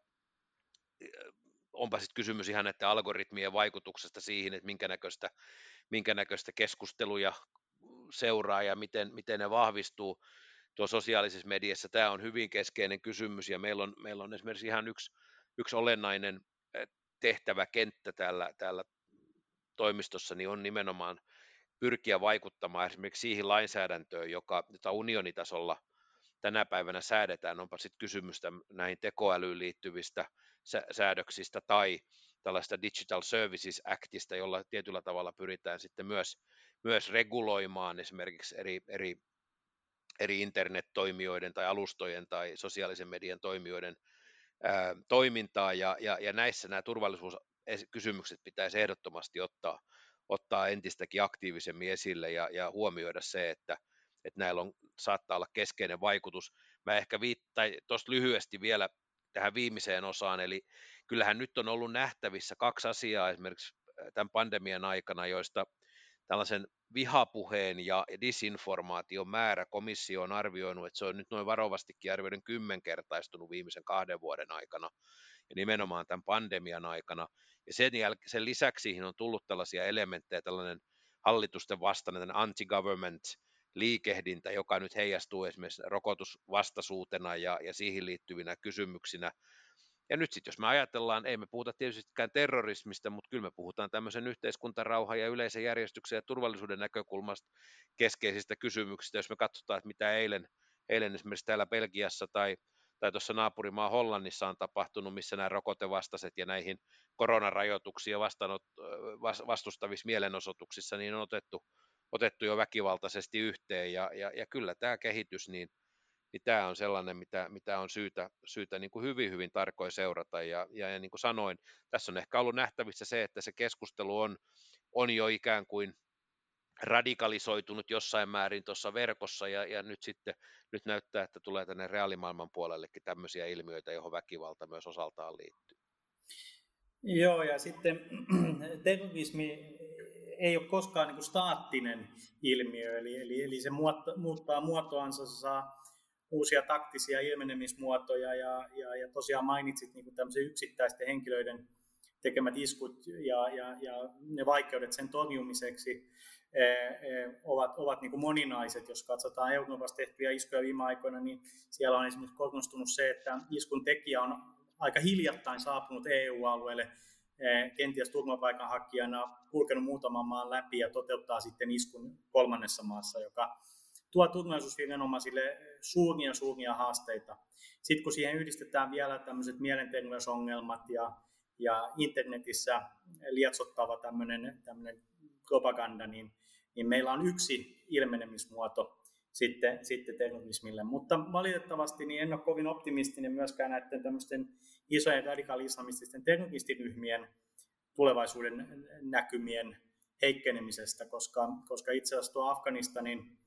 Onpa sitten kysymys ihan näiden algoritmien vaikutuksesta siihen, että minkä näköistä, minkä näköistä keskusteluja seuraa ja miten, miten ne vahvistuu tuo sosiaalisessa mediassa. Tämä on hyvin keskeinen kysymys ja meillä on, meillä on esimerkiksi ihan yksi, yksi olennainen tehtäväkenttä täällä, täällä toimistossa niin on nimenomaan pyrkiä vaikuttamaan esimerkiksi siihen lainsäädäntöön, joka, jota unionitasolla tänä päivänä säädetään, onpa sitten kysymystä näihin tekoälyyn liittyvistä säädöksistä tai tällaista Digital Services Actista, jolla tietyllä tavalla pyritään sitten myös, myös reguloimaan esimerkiksi eri, eri, eri internet-toimijoiden tai alustojen tai sosiaalisen median toimijoiden ää, toimintaa, ja, ja, ja näissä nämä turvallisuuskysymykset pitäisi ehdottomasti ottaa, ottaa entistäkin aktiivisemmin esille ja, ja huomioida se, että, että näillä on, saattaa olla keskeinen vaikutus. Mä ehkä viittain tuosta lyhyesti vielä tähän viimeiseen osaan, eli kyllähän nyt on ollut nähtävissä kaksi asiaa esimerkiksi tämän pandemian aikana, joista tällaisen vihapuheen ja disinformaation määrä komissio on arvioinut, että se on nyt noin varovastikin arvioiden kymmenkertaistunut viimeisen kahden vuoden aikana ja nimenomaan tämän pandemian aikana. Ja sen, jäl- sen lisäksi siihen on tullut tällaisia elementtejä, tällainen hallitusten vastainen anti-government liikehdintä, joka nyt heijastuu esimerkiksi rokotusvastaisuutena ja, ja siihen liittyvinä kysymyksinä. Ja nyt sitten jos me ajatellaan, ei me puhuta tietystikään terrorismista, mutta kyllä me puhutaan tämmöisen yhteiskuntarauhan ja yleisen järjestyksen ja turvallisuuden näkökulmasta keskeisistä kysymyksistä, jos me katsotaan, että mitä eilen, eilen esimerkiksi täällä Belgiassa tai, tai tuossa naapurimaa Hollannissa on tapahtunut, missä nämä rokotevastaiset ja näihin koronarajoituksia vastaanot, vastustavissa mielenosoituksissa niin on otettu, otettu jo väkivaltaisesti yhteen ja, ja, ja kyllä tämä kehitys niin – niin tämä on sellainen, mitä, mitä on syytä, syytä niin kuin hyvin, hyvin tarkoin seurata. Ja, ja, ja niin kuin sanoin, tässä on ehkä ollut nähtävissä se, että se keskustelu on, on jo ikään kuin radikalisoitunut jossain määrin tuossa verkossa ja, ja nyt sitten nyt näyttää, että tulee tänne reaalimaailman puolellekin tämmöisiä ilmiöitä, johon väkivalta myös osaltaan liittyy. Joo, ja sitten terrorismi ei ole koskaan niin kuin staattinen ilmiö, eli, eli, eli se muuttaa muotoansa, se saa uusia taktisia ilmenemismuotoja ja, ja, ja tosiaan mainitsit niin kuin yksittäisten henkilöiden tekemät iskut ja, ja, ja ne vaikeudet sen torjumiseksi ovat, ovat niin kuin moninaiset. Jos katsotaan Euroopassa tehtyjä iskuja viime aikoina, niin siellä on esimerkiksi korostunut se, että iskun tekijä on aika hiljattain saapunut EU-alueelle e, kenties turvapaikanhakijana, kulkenut muutaman maan läpi ja toteuttaa sitten iskun kolmannessa maassa, joka tuo turvallisuusviranomaisille suuria suuria haasteita. Sitten kun siihen yhdistetään vielä tämmöiset mielenterveysongelmat ja, ja internetissä lietsottava tämmöinen, tämmöinen propaganda, niin, niin meillä on yksi ilmenemismuoto sitten, sitten terrorismille. Mutta valitettavasti niin en ole kovin optimistinen myöskään näiden tämmöisten isojen radikaali-islamististen terroristiryhmien tulevaisuuden näkymien heikkenemisestä, koska, koska itse asiassa tuo Afganistanin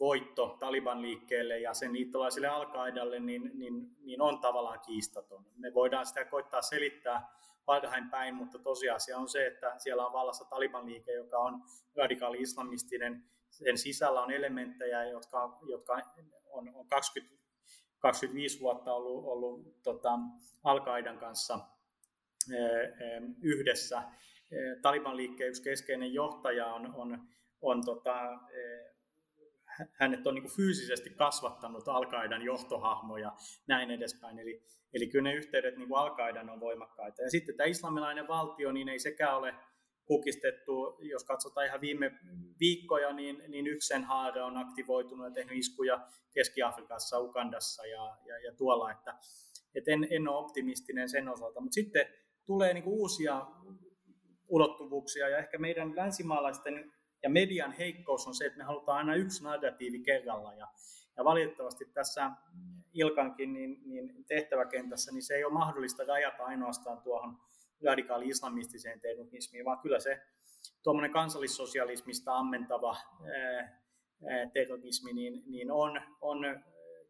voitto Taliban liikkeelle ja sen liittolaisille al niin, niin, niin on tavallaan kiistaton. Me voidaan sitä koittaa selittää parhain päin, mutta tosiasia on se, että siellä on vallassa Taliban liike, joka on radikaali islamistinen. Sen sisällä on elementtejä, jotka, jotka on, on 20, 25 vuotta ollut, ollut tota, al kanssa yhdessä. Taliban liikkeen yksi keskeinen johtaja on, on, on tota, hänet on niin fyysisesti kasvattanut al johtohahmo ja näin edespäin. Eli, eli kyllä ne yhteydet niin al on voimakkaita. Ja sitten tämä islamilainen valtio, niin ei sekään ole kukistettu. Jos katsotaan ihan viime viikkoja, niin, niin yksi sen haara on aktivoitunut ja tehnyt iskuja Keski-Afrikassa, Ugandassa ja, ja, ja tuolla, että et en, en ole optimistinen sen osalta. Mutta sitten tulee niin uusia ulottuvuuksia ja ehkä meidän länsimaalaisten ja median heikkous on se, että me halutaan aina yksi narratiivi kerralla. Ja, ja valitettavasti tässä Ilkankin niin, niin tehtäväkentässä niin se ei ole mahdollista rajata ainoastaan tuohon radikaali-islamistiseen terrorismiin, vaan kyllä se tuommoinen kansallissosialismista ammentava terrorismi niin, niin on, on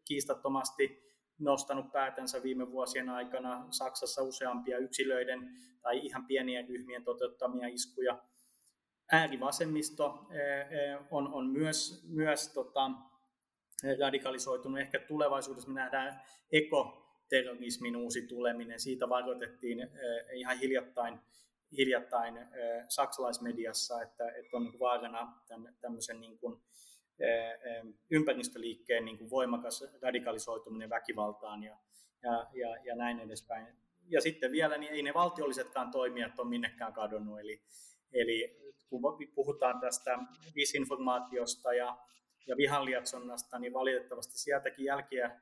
kiistattomasti nostanut päätänsä viime vuosien aikana Saksassa useampia yksilöiden tai ihan pienien ryhmien toteuttamia iskuja äärivasemmisto on, on myös, myös tota, radikalisoitunut. Ehkä tulevaisuudessa me nähdään ekoterrorismin uusi tuleminen. Siitä varoitettiin ihan hiljattain, hiljattain saksalaismediassa, että, että on niin vaarana tämmöisen niin kuin, ympäristöliikkeen niin kuin voimakas radikalisoituminen väkivaltaan ja, ja, ja, ja näin edespäin. Ja sitten vielä, niin ei ne valtiollisetkaan toimijat ole minnekään kadonnut, eli, eli kun puhutaan tästä disinformaatiosta ja, ja vihanlietsonnasta, niin valitettavasti sieltäkin jälkiä,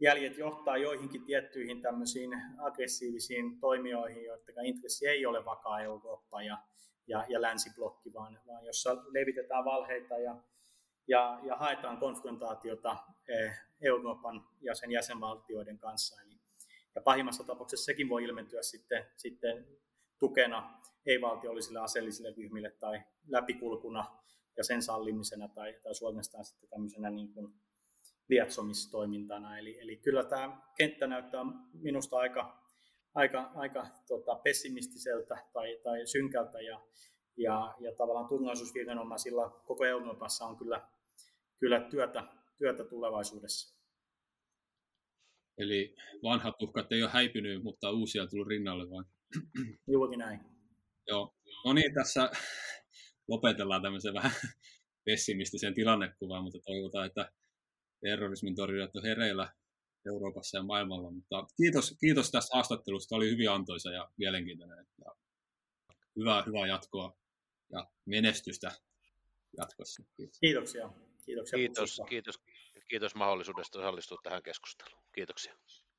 jäljet johtaa joihinkin tiettyihin tämmöisiin aggressiivisiin toimijoihin, joiden intressi ei ole vakaa Eurooppa ja, ja, ja länsiblokki, vaan, vaan jossa levitetään valheita ja, ja, ja haetaan konfrontaatiota eh, Euroopan ja sen jäsenvaltioiden kanssa. Eli, ja pahimmassa tapauksessa sekin voi ilmentyä sitten, sitten tukena ei-valtiollisille aseellisille ryhmille tai läpikulkuna ja sen sallimisena tai, tai suorastaan sitten tämmöisenä niin kuin lietsomistoimintana. Eli, eli kyllä tämä kenttä näyttää minusta aika, aika, aika tota, pessimistiseltä tai, tai synkältä ja, ja, ja tavallaan turvallisuusviranomaisilla koko Euroopassa on kyllä, kyllä työtä, työtä tulevaisuudessa. Eli vanhat uhkat ei ole häipynyt, mutta uusia on tullut rinnalle vain. Juurikin näin. Joo, no niin, tässä lopetellaan tämmöisen vähän pessimistisen tilannekuvaan, mutta toivotaan, että terrorismin torjujat on hereillä Euroopassa ja maailmalla. Mutta kiitos, kiitos tästä haastattelusta, oli hyvin antoisa ja mielenkiintoinen. Ja hyvää, hyvää jatkoa ja menestystä jatkossa. Kiitos. Kiitoksia. Kiitoksia kiitos, kiitos, kiitos mahdollisuudesta osallistua tähän keskusteluun. Kiitoksia.